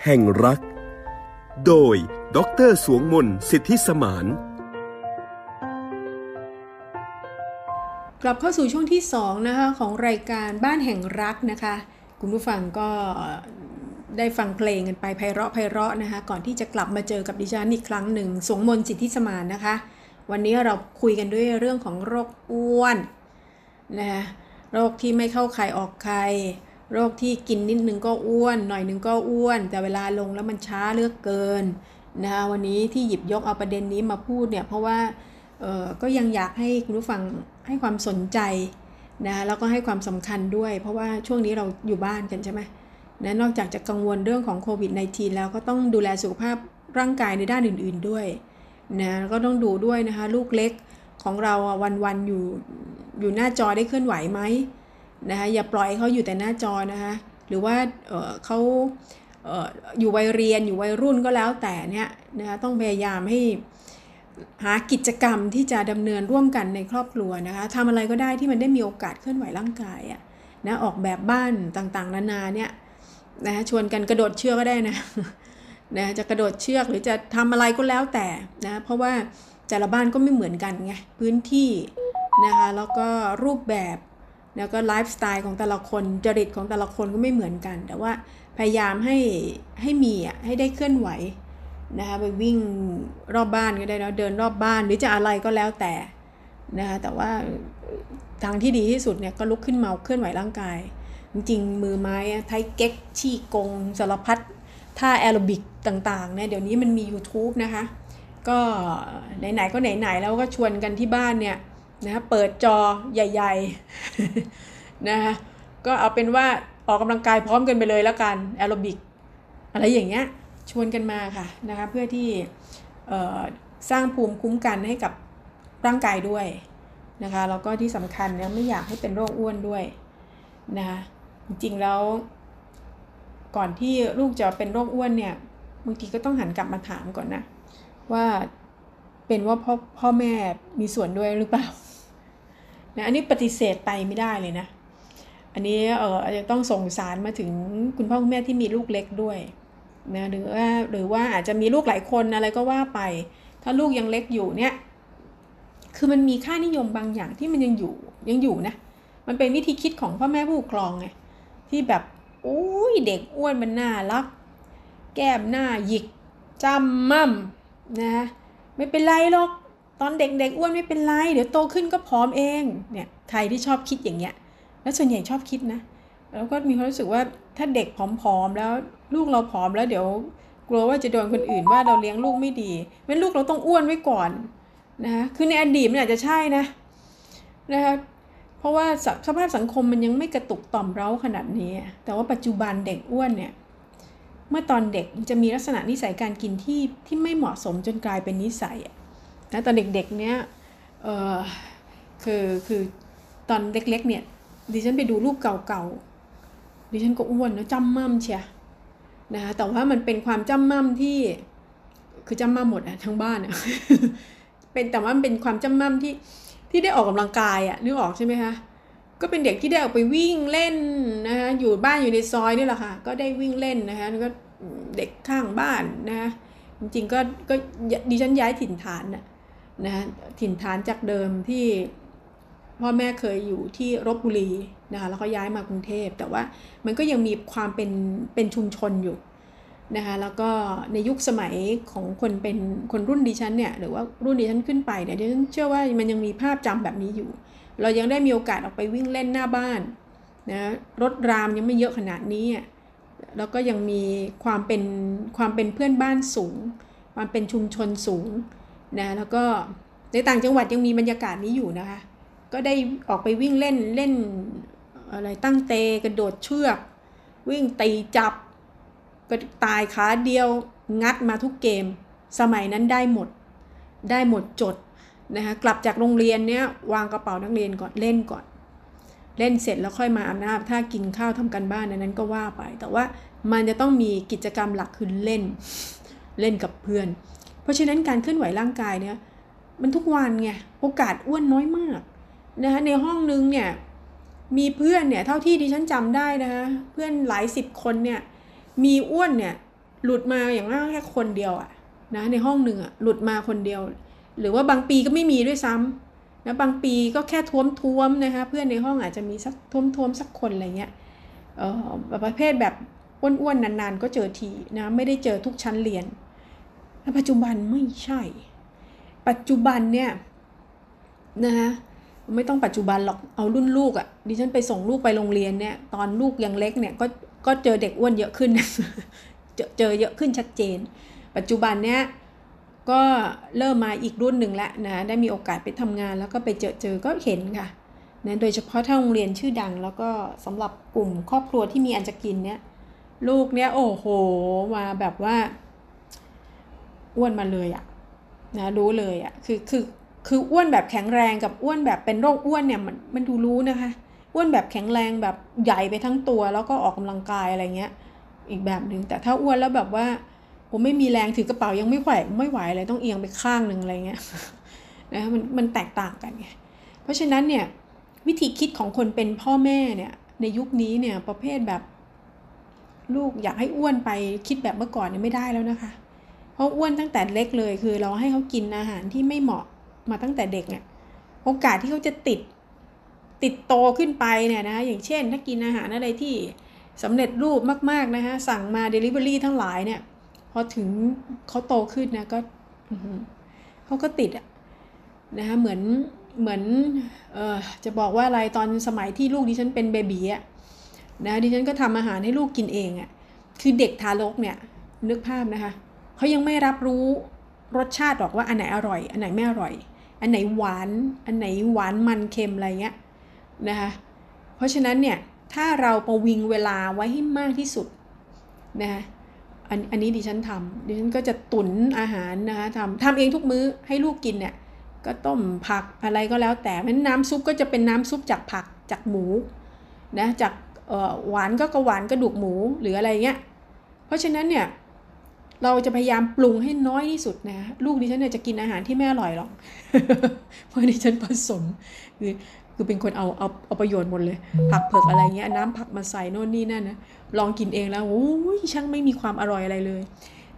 แห่งรัก โดยดรสวงมนสิทธิสมาน กลับเข้าสู่ช่วงที่2นะคะของรายการบ้านแห่งรักนะคะ คุณผู้ฟังก็ได้ฟังเพลงกันไปไพเราะไพเราะนะคะก่อนที่จะกลับมาเจอกับดิฉันอีกครั้งหนึ่งสวงมนต์สิทธิสมานนะคะ วันนี้เราคุยกันด้วยเรื่องของโรคอ้วนนะคะโรคที่ไม่เข้าใครออกใคร โรคที่กินนิดนึงก็อ้วน หน่อยนึงก็อ้วน แต่เวลาลงแล้วมันช้าเลือกเกินนะคะวันนี้ที่หยิบยกเอาประเด็นนี้มาพูดเนี่ยเพราะว่าเอ่อก็ยังอยากให้คุณผู้ฟังให้ความสนใจนะแล้วก็ให้ความสำคัญด้วย เพราะว่าช่วงนี้เราอยู่บ้านกันใช่ไหมนะนอกจากจะกังวลเรื่องของโควิด -19 แล้วก็ต้องดูแลสุขภาพร่างกายในด้านอื่น ๆด้วยนะก็ต้องดูด้วยนะคะลูกเล็กของเราวันๆอยู่อยู่หน้าจอได้เคลื่อนไหวไหม นะคะอย่าปล่อยเขาอยู่แต่หน้าจอนะคะหรือว่าเเขาอยู่วัยเรียนอยู่วัยรุ่นก็แล้วแต่เนี่ยนะคะต้องพยายามให้หากิจกรรมที่จะดำเนินร่วมกันในครอบครัวนะคะทำอะไรก็ได้ที่มันได้มีโอกาสเคลื่อนไหวร่างกายอะนะออกแบบบ้านต่างๆ นานาเนี่ยนะชวนกันกระโดดเชือกก็ได้นะนะจะกระโดดเชือกหรือจะทำอะไรก็แล้วแต่นะเพราะว่าแต่ละบ้านก็ไม่เหมือนกันไงพื้นที่นะคะแล้วก็รูปแบบ แล้วก็ไลฟ์สไตล์ของแต่ละคนจริตของแต่ละคนก็ไม่เหมือนกัน แต่ว่าพยายามให้ให้มีอะให้ได้เคลื่อนไหวนะคะไปวิ่งรอบบ้านก็ได้นะเดินรอบบ้านหรือจะอะไรก็แล้วแต่นะคะแต่ว่าทางที่ดีที่สุดเนี่ยก็ลุกขึ้นมาเคลื่อนไหวร่างกาย จริงๆ มือไม้อะไทเก๊กชี่กงสารพัดท่าแอโรบิกต่างๆเนี่ยเดี๋ยวนี้มันมี YouTube นะคะ ก็ไหนๆก็ไหนๆแล้วก็ชวนกันที่บ้านเนี่ย นะคะเปิดจอใหญ่ๆนะคะก็เอาเป็นว่าออกกำลังกายพร้อมกันไปเลยแล้วกันแอโรบิกอะไรอย่างเงี้ยชวนกันมาค่ะนะคะเพื่อที่สร้างภูมิคุ้มกันให้กับร่างกายด้วยนะคะแล้วก็ที่สำคัญเนี่ยไม่อยากให้เป็นโรคอ้วนด้วยนะคะจริงๆแล้วก่อนที่ลูกจะเป็นโรคอ้วนเนี่ยบางทีก็ต้องหันกลับมาถามก่อนนะว่าเป็นว่าพ่อพ่อแม่มีส่วนด้วยหรือเปล่า นะอันนี้ปฏิเสธไปไม่ได้เลยนะ อันนี้เอออาจจะต้องส่งสารมาถึงคุณพ่อคุณแม่ที่มีลูกเล็กด้วยนะหรือว่าหรือว่าอาจจะมีลูกหลายคนอะไรก็ว่าไป ถ้าลูกยังเล็กอยู่เนี่ย คือมันมีค่านิยมบางอย่างที่มันยังอยู่ยังอยู่นะ มันเป็นวิธีคิดของพ่อแม่ผู้ปกครองไงที่แบบอุ้ยเด็กอ้วนมันน่ารัก แก้มหน้าหยิกจำมั่มนะไม่เป็นไรหรอก ตอนเด็กๆอ้วนไม่เป็นไร เดี๋ยวโตขึ้นก็ผอมเองเนี่ยใครที่ชอบคิดอย่างเงี้ย แล้วส่วนใหญ่ชอบคิดนะแล้วก็มีความรู้สึกว่าถ้าเด็กผอมๆแล้วลูกเราผอมแล้วเดี๋ยวกลัวว่าจะโดนคนอื่นว่าเราเลี้ยงลูกไม่ดีแม้ลูกเราต้องอ้วนไว้ก่อนนะคะคือในอดีตมันอาจจะใช่นะนะคะเพราะว่าสสภาพสังคมมันยังไม่กระตุกต่อมเร้าขนาดนี้ แต่ว่าปัจจุบันเด็กอ้วนเนี่ยเมื่อตอนเด็กจะมีลักษณะนิสัยการกินที่ที่ไม่เหมาะสมจนกลายเป็นนิสัย นะตอนเด็กๆเนี้ยเออคือคือตอนเล็กๆเนี่ยดิฉันไปดูรูปเก่าๆดิฉันก็อ้วนนะจำมั่มเชียนะคะแต่ว่ามันเป็นความจำมั่มที่คือจำมั่มหมดอะทั้งบ้านอะเป็นแต่ว่ามันเป็นความจำมั่มที่ที่ได้ออกกำลังกายอะนึกออกใช่ไหมคะก็เป็นเด็กที่ได้ออกไปวิ่งเล่นนะคะอยู่บ้านอยู่ในซอยนี่แหละค่ะก็ได้วิ่งเล่นนะคะแล้วก็เด็กข้างบ้านนะคะจริงๆก็ก็ดิฉันย้ายถิ่นฐานนะ นะคะถิ่นฐานจากเดิมที่พ่อแม่เคยอยู่ที่รบบุรีนะคะแล้วก็ย้ายมากรุงเทพ แต่ว่ามันก็ยังมีความเป็นเป็นชุมชนอยู่นะคะแล้วก็ในยุคสมัยของคนเป็นคนรุ่นดิฉันเนี่ยหรือว่ารุ่นดิฉันขึ้นไปเนี่ยดิฉันเชื่อว่ามันยังมีภาพจำแบบนี้อยู่ เรายังได้มีโอกาสออกไปวิ่งเล่นหน้าบ้านนะรถรามยังไม่เยอะขนาดนี้แล้วก็ยังมีความเป็นความเป็นเพื่อนบ้านสูง ความเป็นชุมชนสูง นะแล้วก็ในต่างจังหวัดยังมีบรรยากาศนี้อยู่นะคะ ก็ได้ออกไปวิ่งเล่นเล่นอะไรตั้งเตกระโดดเชือก วิ่งตีจับก็ตายขาเดียวงัดมาทุกเกม สมัยนั้นได้หมดได้หมดจดนะคะกลับจากโรงเรียนเนี้ยวางกระเป๋านักเรียนก่อนเล่นก่อน เล่นเสร็จแล้วค่อยมาอาบน้ำถ้ากินข้าวทำกันบ้านนั้นก็ว่าไป แต่ว่ามันจะต้องมีกิจกรรมหลักคือเล่นเล่นกับเพื่อน เพราะฉะนั้นการเคลื่อนไหวร่างกายเนี่ยมันทุกวันไงโอกาสอ้วนน้อยมากนะคะในห้องนึงเนี่ยมีเพื่อนเนี่ยเท่าที่ดิฉันจำได้นะคะเพื่อนหลายสิบคนเนี่ยมีอ้วนเนี่ยหลุดมาอย่างมากแค่คนเดียวอะนะในห้องหนึ่งอะหลุดมาคนเดียว หรือว่าบางปีก็ไม่มีด้วยซ้ำนะบางปีก็แค่ท้วมท้วมนะคะเพื่อนในห้องอาจจะมีสักท้วมท้วมสักคนอะไรเงี้ยเออประเภทแบบอ้วนๆนานๆ ก็เจอทีนะไม่ได้เจอทุกชั้นเรียน ปัจจุบันไม่ใช่ ปัจจุบันเนี่ยนะคะไม่ต้องปัจจุบันหรอกเอารุ่นลูกอะ่ะดิฉันไปส่งลูกไปโรงเรียนเนี่ยตอนลูกยังเล็กเนี่ยก็ก็เจอเด็กอ้วนเยอะขึ้นเจอเจอเยอะขึ้นชัดเจน ปัจจุบันเนี้ยก็เริ่มมาอีกรุ่นหนึ่งแล้วนะได้มีโอกาสไปทำงานแล้วก็ไปเจอเจอก็เห็นค่ะนะโดยเฉพาะถ้าโรงเรียนชื่อดัง แล้วก็สำหรับกลุ่มครอบครัวที่มีอันจะกินเนี่ยลูกเนี่ยโอ้โหมาแบบว่า อ้วนมาเลยอะนะรู้เลยอะคือคือคืออ้วนแบบแข็งแรงกับอ้วนแบบเป็นโรคอ้วนเนี่ยมันมันดูรู้นะคะอ้วนแบบแข็งแรงแบบใหญ่ไปทั้งตัว แล้วก็ออกกำลังกายอะไรเงี้ย อีกแบบหนึ่งแต่ถ้าอ้วนแล้วแบบว่าผมไม่มีแรงถือกระเป๋ายังไม่ไหวไม่ไหวเลยต้องเอียงไปข้างหนึ่งอะไรเงี้ยนะมันมันแตกต่างกันไงเพราะฉะนั้นเนี่ยวิธีคิดของคนเป็นพ่อแม่เนี่ยในยุคนี้เนี่ยประเภทแบบ ลูกอยากให้อ้วนไปคิดแบบเมื่อก่อนเนี่ยไม่ได้แล้วนะคะ เพราะอ้วนตั้งแต่เล็กเลย คือเราให้เขากินอาหารที่ไม่เหมาะมาตั้งแต่เด็กเนี่ยโอกาสที่เขาจะติดติดโตขึ้นไปเนี่ยนะอย่างเช่น ถ้ากินอาหารอะไรที่สำเร็จรูปมากๆนะคะสั่งมา Delivery ทั้งหลายเนี่ยพอถึงเขาโตขึ้นนะก็เขาก็ติดอะนะคะเหมือนเหมือนเออจะบอกว่าอะไรตอนสมัยที่ลูกดิฉันเป็นเบบีอะนะดิฉันก็ทำอาหารให้ลูกกินเองอะคือเด็กทารกเนี่ยนึกภาพนะคะ เขายังไม่รับรู้รสชาติหรอกว่าอันไหนอร่อย อันไหนไม่อร่อย อันไหนหวาน อันไหนหวานมันเค็มอะไรเงี้ยนะคะเพราะฉะนั้นเนี่ยถ้าเราประวิงเวลาไว้ให้มากที่สุดนะคะอันอันนี้ดิฉันทำดิฉันก็จะตุนอาหารนะคะทำทำเองทุกมื้อให้ลูกกินเนี่ยก็ต้มผักอะไรก็แล้วแต่เพราะน้ำซุปก็จะเป็นน้ำซุปจากผักจากหมูนะจากหวานก็กระหวานกระดูกหมูหรืออะไรเงี้ยเพราะฉะนั้นเนี่ย เราจะพยายามปรุงให้น้อยที่สุดนะลูกดิฉันเนี่ยจะกินอาหารที่ไม่อร่อยหรอกเพราะดิฉันผสมคือคือเป็นคนเอาเอาเอาประโยชน์หมดเลย ผักเผือกอะไรเงี้ยน้ำผักมาใส่โน่นนี่นั่นนะลองกินเองแล้วโอ้ยช่างไม่มีความอร่อยอะไรเลย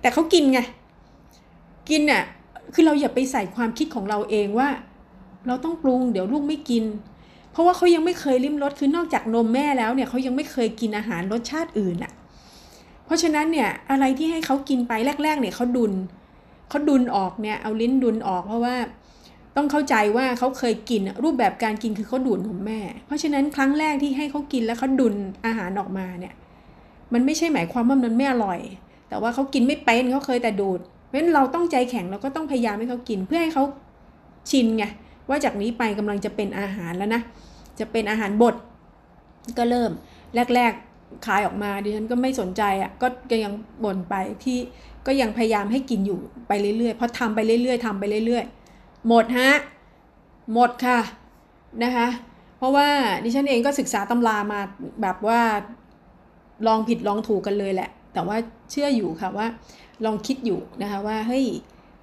แต่เขากินไงกินน่ะคือเราอย่าไปใส่ความคิดของเราเองว่า เราต้องปรุงเดี๋ยวลูกไม่กิน เพราะว่าเขายังไม่เคยลิ้มรสคือนอกจากนมแม่แล้วเนี่ยเขายังไม่เคยกินอาหารรสชาติอื่นอะ เพราะฉะนั้นเนี่ยอะไรที่ให้เขากินไปแรก ๆ เนี่ยเขาดุนเขาดุนออกเนี่ยเอาลิ้นดุนออกเพราะว่าต้องเข้าใจว่าเขาเคยกินรูปแบบการกินคือเขาดูดนมแม่ เพราะฉะนั้นครั้งแรกที่ให้เขากินแล้วเขาดุนอาหารออกมาเนี่ยมันไม่ใช่หมายความว่ามันไม่อร่อย แต่ว่าเขากินไม่เป็นเขาเคยแต่ดูดเพราะฉะนั้นเราต้องใจแข็งเราก็ต้องพยายามให้เขากินเพื่อให้เขาชินไงว่าจากนี้ไปกำลังจะเป็นอาหารแล้วนะ จะเป็นอาหารบดก็เริ่มแรก ๆ ขายออกมาดิฉันก็ไม่สนใจอะ่ะก็ยังบ่นไปที่ก็ยังพยายามให้กินอยู่ไปเรื่อยๆเพราะทำไปเรื่อยๆทำไปเรื่อยๆ หมดฮะหมดค่ะนะคะ เพราะว่าดิฉันเองก็ศึกษาตำรามาแบบว่าลองผิดลองถูกกันเลยแหละ แต่ว่าเชื่ออยู่ค่ะว่าลองคิดอยู่นะคะว่าเฮ้ย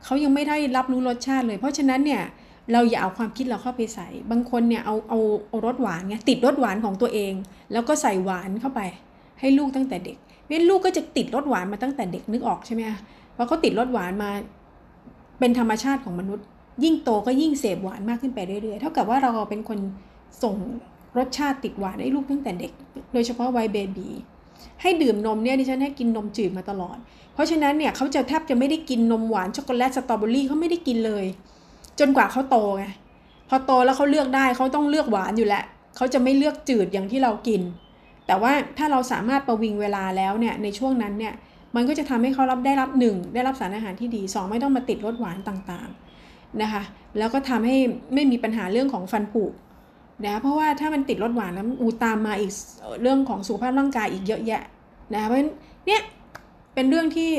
เขายังไม่ได้รับรู้รสชาติเลย เพราะฉะนั้นเนี่ย เราอย่าเอาความคิดเราเข้าไปใส่ บางคนเนี่ยเอาเอาเอารสหวานไงติดรสหวานของตัวเอง แล้วก็ใส่หวานเข้าไป ให้ลูกตั้งแต่เด็กเพราะลูกก็จะติดรสหวานมาตั้งแต่เด็กนึกออกใช่ไหมเพราะเขาติดรสหวานมาเป็นธรรมชาติของมนุษย์ ยิ่งโตก็ยิ่งเสพหวานมากขึ้นไปเรื่อยๆ เท่ากับว่าเราเป็นคนส่งรสชาติติดหวานให้ลูกตั้งแต่เด็ก โดยเฉพาะวัยเบบีให้ดื่มนมเนี่ยดิฉันให้กินนมจืดมาตลอด เพราะฉะนั้นเนี่ยเขาจะแทบจะไม่ได้กินนมหวานช็อกโกแลตสตรอเบอรี่เขาไม่ได้กินเลย จนกว่าเขาโตไงพอโตแล้วเขาเลือกได้เขาต้องเลือกหวานอยู่แล้วเขาจะไม่เลือกจืดอย่างที่เรากิน แต่ว่าถ้าเราสามารถประวิงเวลาแล้วเนี่ยในช่วงนั้นเนี่ยมันก็จะทำให้เขารับได้รับหนึ่งได้รับสารอาหารที่ดีสองไม่ต้องมาติดรสหวานต่างๆนะคะ แล้วก็ทำให้ไม่มีปัญหาเรื่องของฟันผุนะเพราะว่าถ้ามันติดรสหวานแล้วอูตามมาอีกเรื่องของสุขภาพร่างกายอีกเยอะแยะนะเพราะเนี่ยเป็นเรื่องที่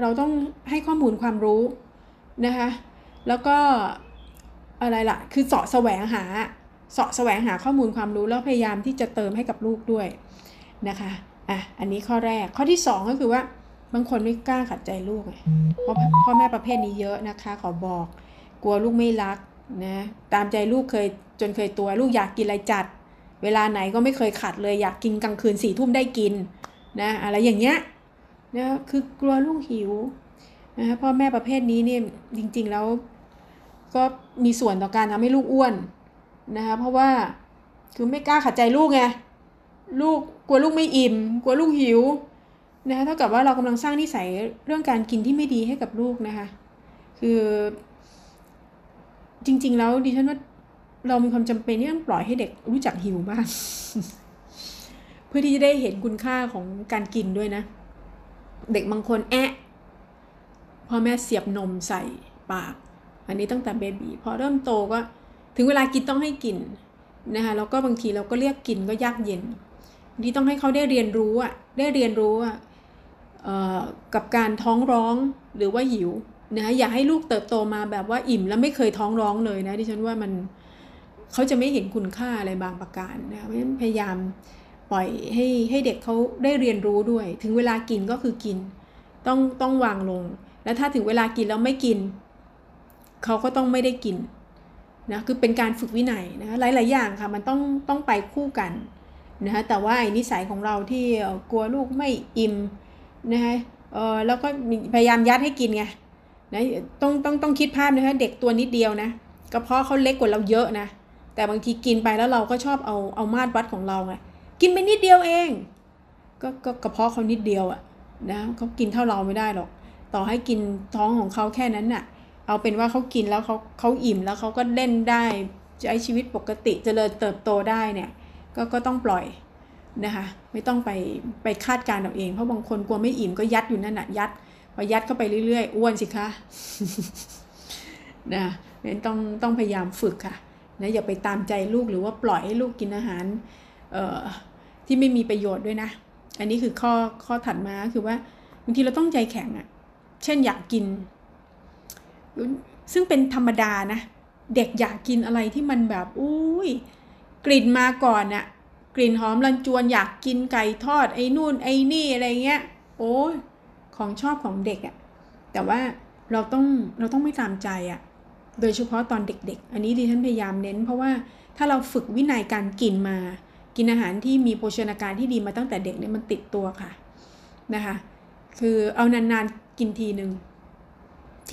เราต้องให้ข้อมูลความรู้นะคะ แล้วก็อะไรล่ะ คือเสาะแสวงหาเสาะแสวงหาข้อมูลความรู้แล้วพยายามที่จะเติมให้กับลูกด้วยนะคะอะอันนี้ข้อแรกข้อที่ 2 ก็คือว่าบางคนไม่กล้าขัดใจลูกเพราะพ่อแม่ประเภทนี้เยอะนะคะ ขอบอก กลัวลูกไม่รักนะตามใจลูกเคยจนเคยตัวลูกอยากกินอะไรจัด เวลาไหนก็ไม่เคยขัดเลยอยากกินกลางคืนสี่ทุ่มได้กินนะอะไรอย่างเงี้ยนะคือกลัวลูกหิวนะพ่อแม่ประเภทนี้เนี่ยจริง ๆ แล้ว ก็มีส่วนต่อการทำให้ลูกอ้วนนะคะเพราะว่าคือไม่กล้าขัดใจลูกไงลูกกลัวลูกไม่อิ่ม กลัวลูกหิวนะคะเท่ากับว่าเรากำลังสร้างนิสัยเรื่องการกินที่ไม่ดีให้กับลูกนะคะ คือ จริง ๆ แล้วดิฉันว่าเรามีความจำเป็นที่ต้องปล่อยให้เด็กรู้จักหิวบ้างเพื่อที่จะได้เห็นคุณค่าของการกินด้วยนะ เด็กบางคนแอะพ่อแม่เสียบนมใส่ปาก อันนี้ตั้งแต่เบบีพอเริ่มโตก็ถึงเวลากินต้องให้กินนะคะแล้วก็บางทีเราก็เรียกกินก็ยากเย็นที่ต้องให้เขาได้เรียนรู้อะได้เรียนรู้อะกับการท้องร้องหรือว่าหิวนะคะอย่าให้ลูกเติบโตมาแบบว่าอิ่มแล้วไม่เคยท้องร้องเลยนะดิฉันว่ามันเขาจะไม่เห็นคุณค่าอะไรบางประการนะเพราะฉะนั้นพยายามปล่อยให้ให้เด็กเขาได้เรียนรู้ด้วย ถึงเวลากินก็คือกิน ต้องต้องวางลง แล้วถ้าถึงเวลากินแล้วไม่กิน เขาก็ต้องไม่ได้กินนะคือเป็นการฝึกวินัยนะคะหลาย ๆ อย่างค่ะมันต้องต้องไปคู่กันนะคะแต่ว่าไอ้นิสัยของเราที่กลัวลูกไม่อิ่มนะคะเออแล้วก็พยายามยัดให้กินไงนะต้องต้องต้องคิดภาพนะคะเด็กตัวนิดเดียวนะกระเพาะเขาเล็กกว่าเราเยอะนะแต่บางทีกินไปแล้วเราก็ชอบเอาเอามาตรวัดของเราไงกินไปนิดเดียวเองก็ก็กระเพาะเขานิดเดียวอะนะเขากินเท่าเราไม่ได้หรอก ต่อให้กินท้องของเขาแค่นั้นน่ะ เอาเป็นว่าเขากินแล้วเขาเขาอิ่มแล้วเขาก็เล่นได้ใช้ชีวิตปกติจเจริญเติบโตได้เนี่ยก็ก็ต้องปล่อยนะคะไม่ต้องไปไปคาดการณ์เอาเอง เพราะบางคนกลัวไม่อิ่มก็ยัดอยู่นั่นน่ะยัดพอยัดเข้าไปเรื่อยๆ อ้วนสิคะนะนั้นต้องต้องพยายามฝึกค่ะนะอย่าไปตามใจลูกหรือว่าปล่อยให้ลูกกินอาหารเอ่อที่ไม่มีประโยชน์ด้วยนะ อันนี้คือข้อข้อถัดมาคือว่าบางทีเราต้องใจแข็งอะ่ะ เช่นอยากกิน ซึ่งเป็นธรรมดานะ เด็กอยากกินอะไรที่มันแบบอุ้ยกลิ่นมาก่อนอะกลิ่นหอมรันจวนอยากกินไก่ทอดไอ้นู่นไอ้นี่อะไรเงี้ย โอ้ยของชอบของเด็กอะแต่ว่าเราต้องเราต้องไม่ตามใจอะโดยเฉพาะตอนเด็กๆ อันนี้ดิฉันพยายามเน้น เพราะว่าถ้าเราฝึกวินัยการกินมา กินอาหารที่มีโภชนาการที่ดีมาตั้งแต่เด็กเนี่ยมันติดตัวค่ะนะคะ คือเอานานๆกินทีหนึ่ง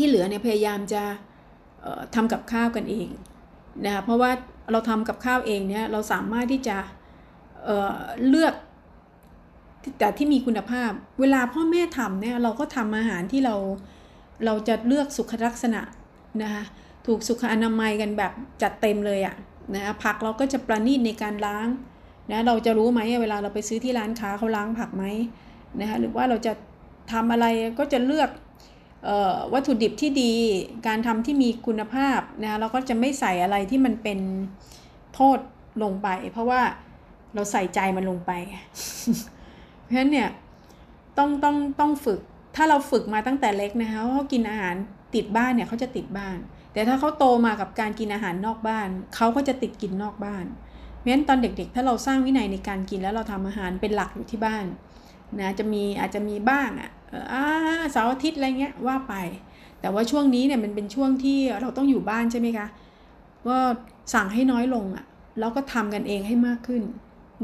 ที่เหลือเนี่ยพยายามจะเอ่อทำกับข้าวกันเองนะคะเพราะว่าเราทำกับข้าวเองเนี่ยเราสามารถที่จะเเลือกแต่ที่มีคุณภาพ เวลาพ่อแม่ทำเนี่ยเราก็ทำอาหารที่เราเราจะเลือกสุขลักษณะนะคะถูกสุขอนามัยกันแบบจัดเต็มเลยอะนะคะผักเราก็จะประณีตในการล้างนะเราจะรู้ไหมเวลาเราไปซื้อที่ร้านค้าเขาล้างผักไหมนะคะหรือว่าเราจะทำอะไรก็จะเลือก วัตถุดิบที่ดี การทำที่มีคุณภาพนะเราก็จะไม่ใส่อะไรที่มันเป็นโทษลงไป เพราะว่าเราใส่ใจมันลงไป เพราะฉะนั้นเนี่ยต้องต้องต้องฝึก ถ้าเราฝึกมาตั้งแต่เล็กนะคะเขากินอาหารติดบ้านเนี่ยเขาจะติดบ้าน แต่ถ้าเขาโตมากับการกินอาหารนอกบ้านเขาก็จะติดกินนอกบ้านเพราะฉะนั้นตอนเด็กๆ ถ้าเราสร้างวินัยในการกินแล้วเราทำอาหารเป็นหลักอยู่ที่บ้าน นะจะมีอาจจะมีบ้างอะเอออ่าเสาร์อาทิตย์อะไรเงี้ยว่าไป แต่ว่าช่วงนี้เนี่ยมันเป็นช่วงที่เราต้องอยู่บ้านใช่ไหมคะก็สั่งให้น้อยลงอะแล้วก็ทำกันเองให้มากขึ้น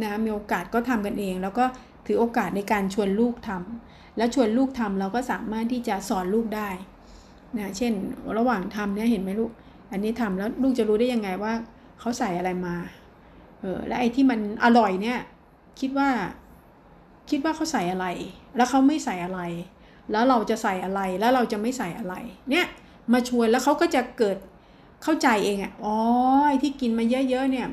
นะมีโอกาสก็ทำกันเอง แล้วก็ถือโอกาสในการชวนลูกทำแล้วชวนลูกทำเราก็สามารถที่จะสอนลูกได้นะเช่นระหว่างทำเนี่ยเห็นไหมลูก อันนี้ทำแล้วลูกจะรู้ได้ยังไงว่าเขาใส่อะไรมาเออและไอ้ที่มันอร่อยเนี่ยคิดว่า คิดว่าเขาใส่อะไร แล้วเขาไม่ใส่อะไร แล้วเราจะใส่อะไรแล้วเราจะไม่ใส่อะไร เนี่ยมาชวนแล้วเขาก็จะเกิดเข้าใจเองอะอ๋อไอ้ที่กินมาเยอะๆเนี่ย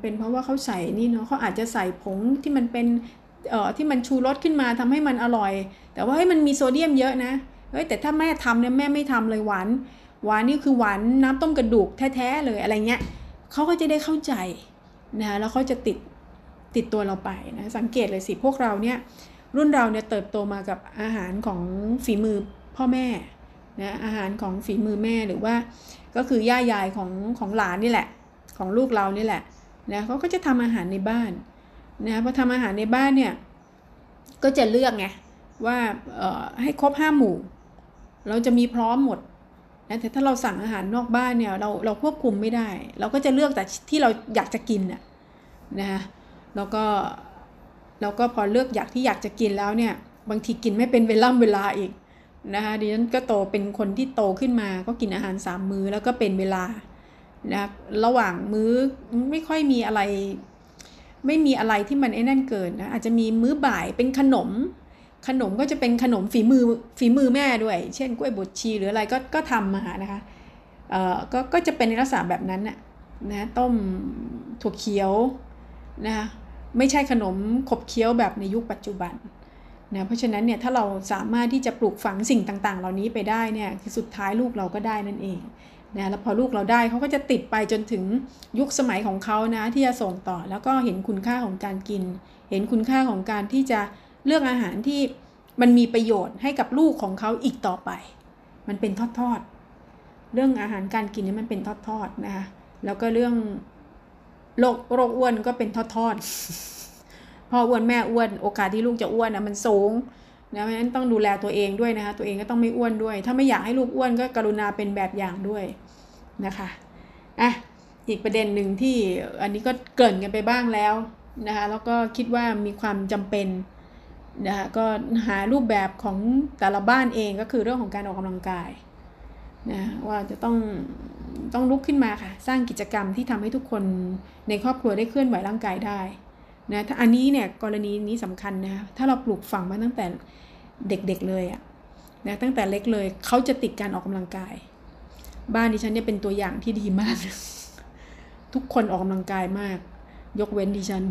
เป็นเพราะว่าเขาใส่นี่เนาะเขาอาจจะใส่ผงที่มันเป็นเอ่อที่มันชูรสขึ้นมาทำให้มันอร่อย แต่ว่าเฮ้ยมันมีโซเดียมเยอะนะเฮ้ยแต่ถ้าแม่ทำเนี่ยแม่ไม่ทำเลยหวานหวานนี่คือหวานน้ำต้มกระดูกแท้ๆเลยอะไรเงี้ยเขาก็จะได้เข้าใจนะแล้วเขาจะติด ติดตัวเราไปนะสังเกตเลยสิพวกเราเนี่ยรุ่นเราเนี่ยเติบโตมากับอาหารของฝีมือพ่อแม่นะอาหารของฝีมือแม่หรือว่า ก็คือย่ายายของของหลานนี่แหละ ของลูกเรานี่แหละนะเขาก็จะทำอาหารในบ้านนะพอทำอาหารในบ้านเนี่ยก็จะเลือกไงว่าเอ่อให้ครบห้าหมู่ เราจะมีพร้อมหมดนะแต่ถ้าเราสั่งอาหารนอกบ้านเนี่ยเราเราควบคุมไม่ได้ เราก็จะเลือกแต่ที่เราอยากจะกินน่ะนะ แล้วก็แล้วก็พอเลือกอยากที่อยากจะกินแล้วเนี่ย บางทีกินไม่เป็นเวล่ำเวลาอีกนะคะดิฉันก็โตเป็นคนที่โตขึ้นมาก็กินอาหารสามมื้อแล้วก็เป็นเวลานะระหว่างมื้อไม่ค่อยมีอะไร ไม่มีอะไรที่มันไอ้นั่นเกินนะอาจจะมีมื้อบ่ายเป็นขนม ขนมก็จะเป็นขนมฝีมือฝีมือแม่ด้วย เช่นกล้วยบดชีหรืออะไรก็ก็ทำมานะคะเอ่อก็ก็จะเป็นในลักษณะแบบนั้นน่ะนะต้มถั่วเขียวนะคะ ไม่ใช่ขนมขบเคี้ยวแบบในยุคปัจจุบันนะเพราะฉะนั้นเนี่ยถ้าเราสามารถที่จะปลูกฝังสิ่งต่างๆ เหล่านี้ไปได้เนี่ยคือสุดท้ายลูกเราก็ได้นั่นเองนะแล้วพอลูกเราได้เขาก็จะติดไปจนถึงยุคสมัยของเขานะที่จะส่งต่อ แล้วก็เห็นคุณค่าของการกิน เห็นคุณค่าของการที่จะเลือกอาหารที่มันมีประโยชน์ให้กับลูกของเขาอีกต่อไป มันเป็นทอดๆเรื่องอาหารการกินนี่มันเป็นทอดๆนะคะแล้วก็เรื่อง โรคโรคอ้วนก็เป็นทอดๆพ่ออ้วนแม่อ้วนโอกาสที่ลูกจะอ้วนนะมันสูงนะเพราะฉะนั้นต้องดูแลตัวเองด้วยนะคะ ตัวเองก็ต้องไม่อ้วนด้วย ถ้าไม่อยากให้ลูกอ้วนก็กรุณาเป็นแบบอย่างด้วยนะคะอะอีกประเด็นหนึ่งที่อันนี้ก็เกินกันไปบ้างแล้วนะคะแล้วก็คิดว่ามีความจำเป็นนะคะก็หารูปแบบของแต่ละบ้านเองก็คือเรื่องของการออกกำลังกายนะว่าจะต้อง ต้องลุกขึ้นมาค่ะ สร้างกิจกรรมที่ทำให้ทุกคนในครอบครัวได้เคลื่อนไหวร่างกายได้นะถ้าอันนี้เนี่ยกรณีนี้สำคัญนะคะถ้าเราปลูกฝังมาตั้งแต่เด็กๆเลยอะนะตั้งแต่เล็กเลยเขาจะติดการออกกำลังกาย บ้านดิฉันเนี่ยเป็นตัวอย่างที่ดีมาก ทุกคนออกกำลังกายมาก ยกเว้นดิฉัน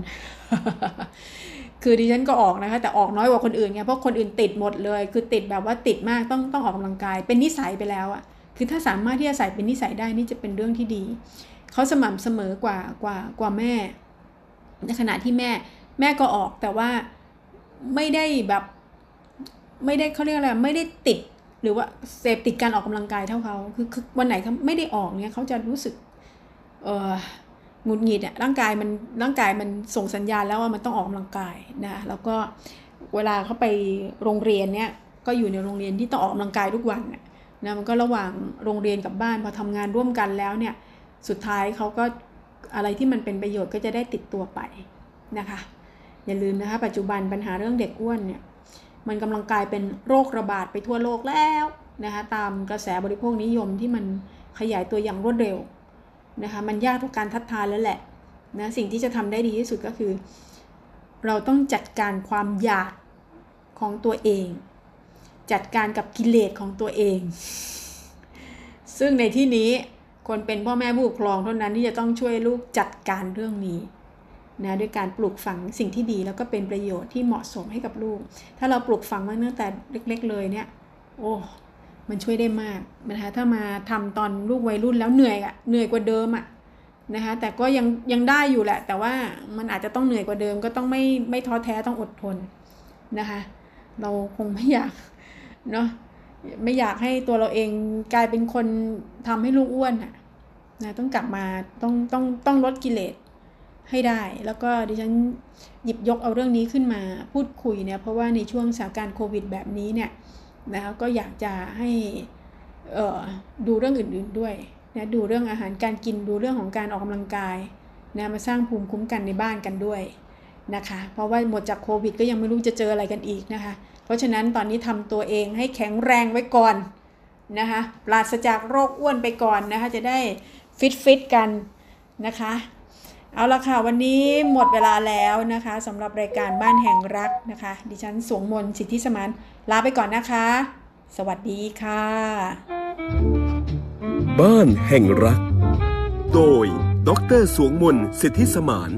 คือดิฉันก็ออกนะคะ แต่ออกน้อยกว่าคนอื่นไงเพราะคนอื่นติดหมดเลย คือติดแบบว่าติดมากต้องต้องออกกำลังกาย เป็นนิสัยไปแล้วอะ คือถ้าสามารถที่จะใส่เป็นนิสัยได้นี่จะเป็นเรื่องที่ดี เขาสม่ำเสมอกว่ากว่ากว่าแม่ ในขณะที่แม่แม่ก็ออกแต่ว่าไม่ได้แบบไม่ได้เขาเรียกอะไรไม่ได้ติดหรือว่าเสพติดการออกกำลังกายเท่าเขาคือคือวันไหนเขาไม่ได้ออกเนี่ยเขาจะรู้สึกเออหงุดหงิดอะร่างกายมันร่างกายมันส่งสัญญาณแล้วว่ามันต้องออกกำลังกายนะแล้วก็เวลาเขาไปโรงเรียนเนี่ยก็อยู่ในโรงเรียนที่ต้องออกกำลังกายทุกวัน นะนะมันก็ระหว่างโรงเรียนกับบ้านพอทำงานร่วมกันแล้วเนี่ยสุดท้ายเขาก็อะไรที่มันเป็นประโยชน์ก็จะได้ติดตัวไปนะคะ อย่าลืมนะคะปัจจุบันปัญหาเรื่องเด็กอ้วนเนี่ยมันกำลังกลายเป็นโรคระบาดไปทั่วโลกแล้วนะคะตามกระแสบริโภคนิยมที่มันขยายตัวอย่างรวดเร็วนะคะมันยากทุกการทัดทานแล้วแหละนะสิ่งที่จะทำได้ดีที่สุดก็คือ เราต้องจัดการความอยากของตัวเอง จัดการกับกิเลสของตัวเอง ซึ่งในที่นี้คนเป็นพ่อแม่ผู้ปกครองเท่านั้นที่จะต้องช่วยลูกจัดการเรื่องนี้นะด้วยการปลูกฝังสิ่งที่ดีแล้วก็เป็นประโยชน์ที่เหมาะสมให้กับลูก ถ้าเราปลูกฝังมาตั้งแต่เล็ก ๆ เลยเนี่ยโอ้มันช่วยได้มากนะคะถ้ามาทำตอนลูกวัยรุ่นแล้วเหนื่อยอะเหนื่อยกว่าเดิมอะนะคะแต่ก็ยังยังได้อยู่แหละ แต่ว่ามันอาจจะต้องเหนื่อยกว่าเดิมก็ต้องไม่ไม่ท้อแท้ต้องอดทนนะคะเราคงไม่อยาก เนาะไม่อยากให้ตัวเราเองกลายเป็นคนทำให้ลูกอ้วนอะนะต้องกลับมาต้องต้องต้องลดกิเลสให้ได้ แล้วก็ดิฉันหยิบยกเอาเรื่องนี้ขึ้นมาพูดคุยเนี่ยเพราะว่าในช่วงสถานการณ์โควิดแบบนี้เนี่ยนะคะก็อยากจะให้เออดูเรื่องอื่นๆด้วยนะดูเรื่องอาหารการกินดูเรื่องของการออกกำลังกายนะมาสร้างภูมิคุ้มกันในบ้านกันด้วยนะคะ เพราะว่าหมดจากโควิดก็ยังไม่รู้จะเจออะไรกันอีกนะคะ เพราะฉะนั้นตอนนี้ทำตัวเองให้แข็งแรงไว้ก่อนนะคะปราศจากโรคอ้วนไปก่อนนะคะจะได้ฟิตฟิตกันนะคะ เอาละค่ะ วันนี้หมดเวลาแล้วนะคะสำหรับรายการบ้านแห่งรักนะคะ ดิฉันสวงมนสิทธิสมานลาไปก่อนนะคะ สวัสดีค่ะ บ้านแห่งรัก โดยดรสวงมนสิทธิสมาน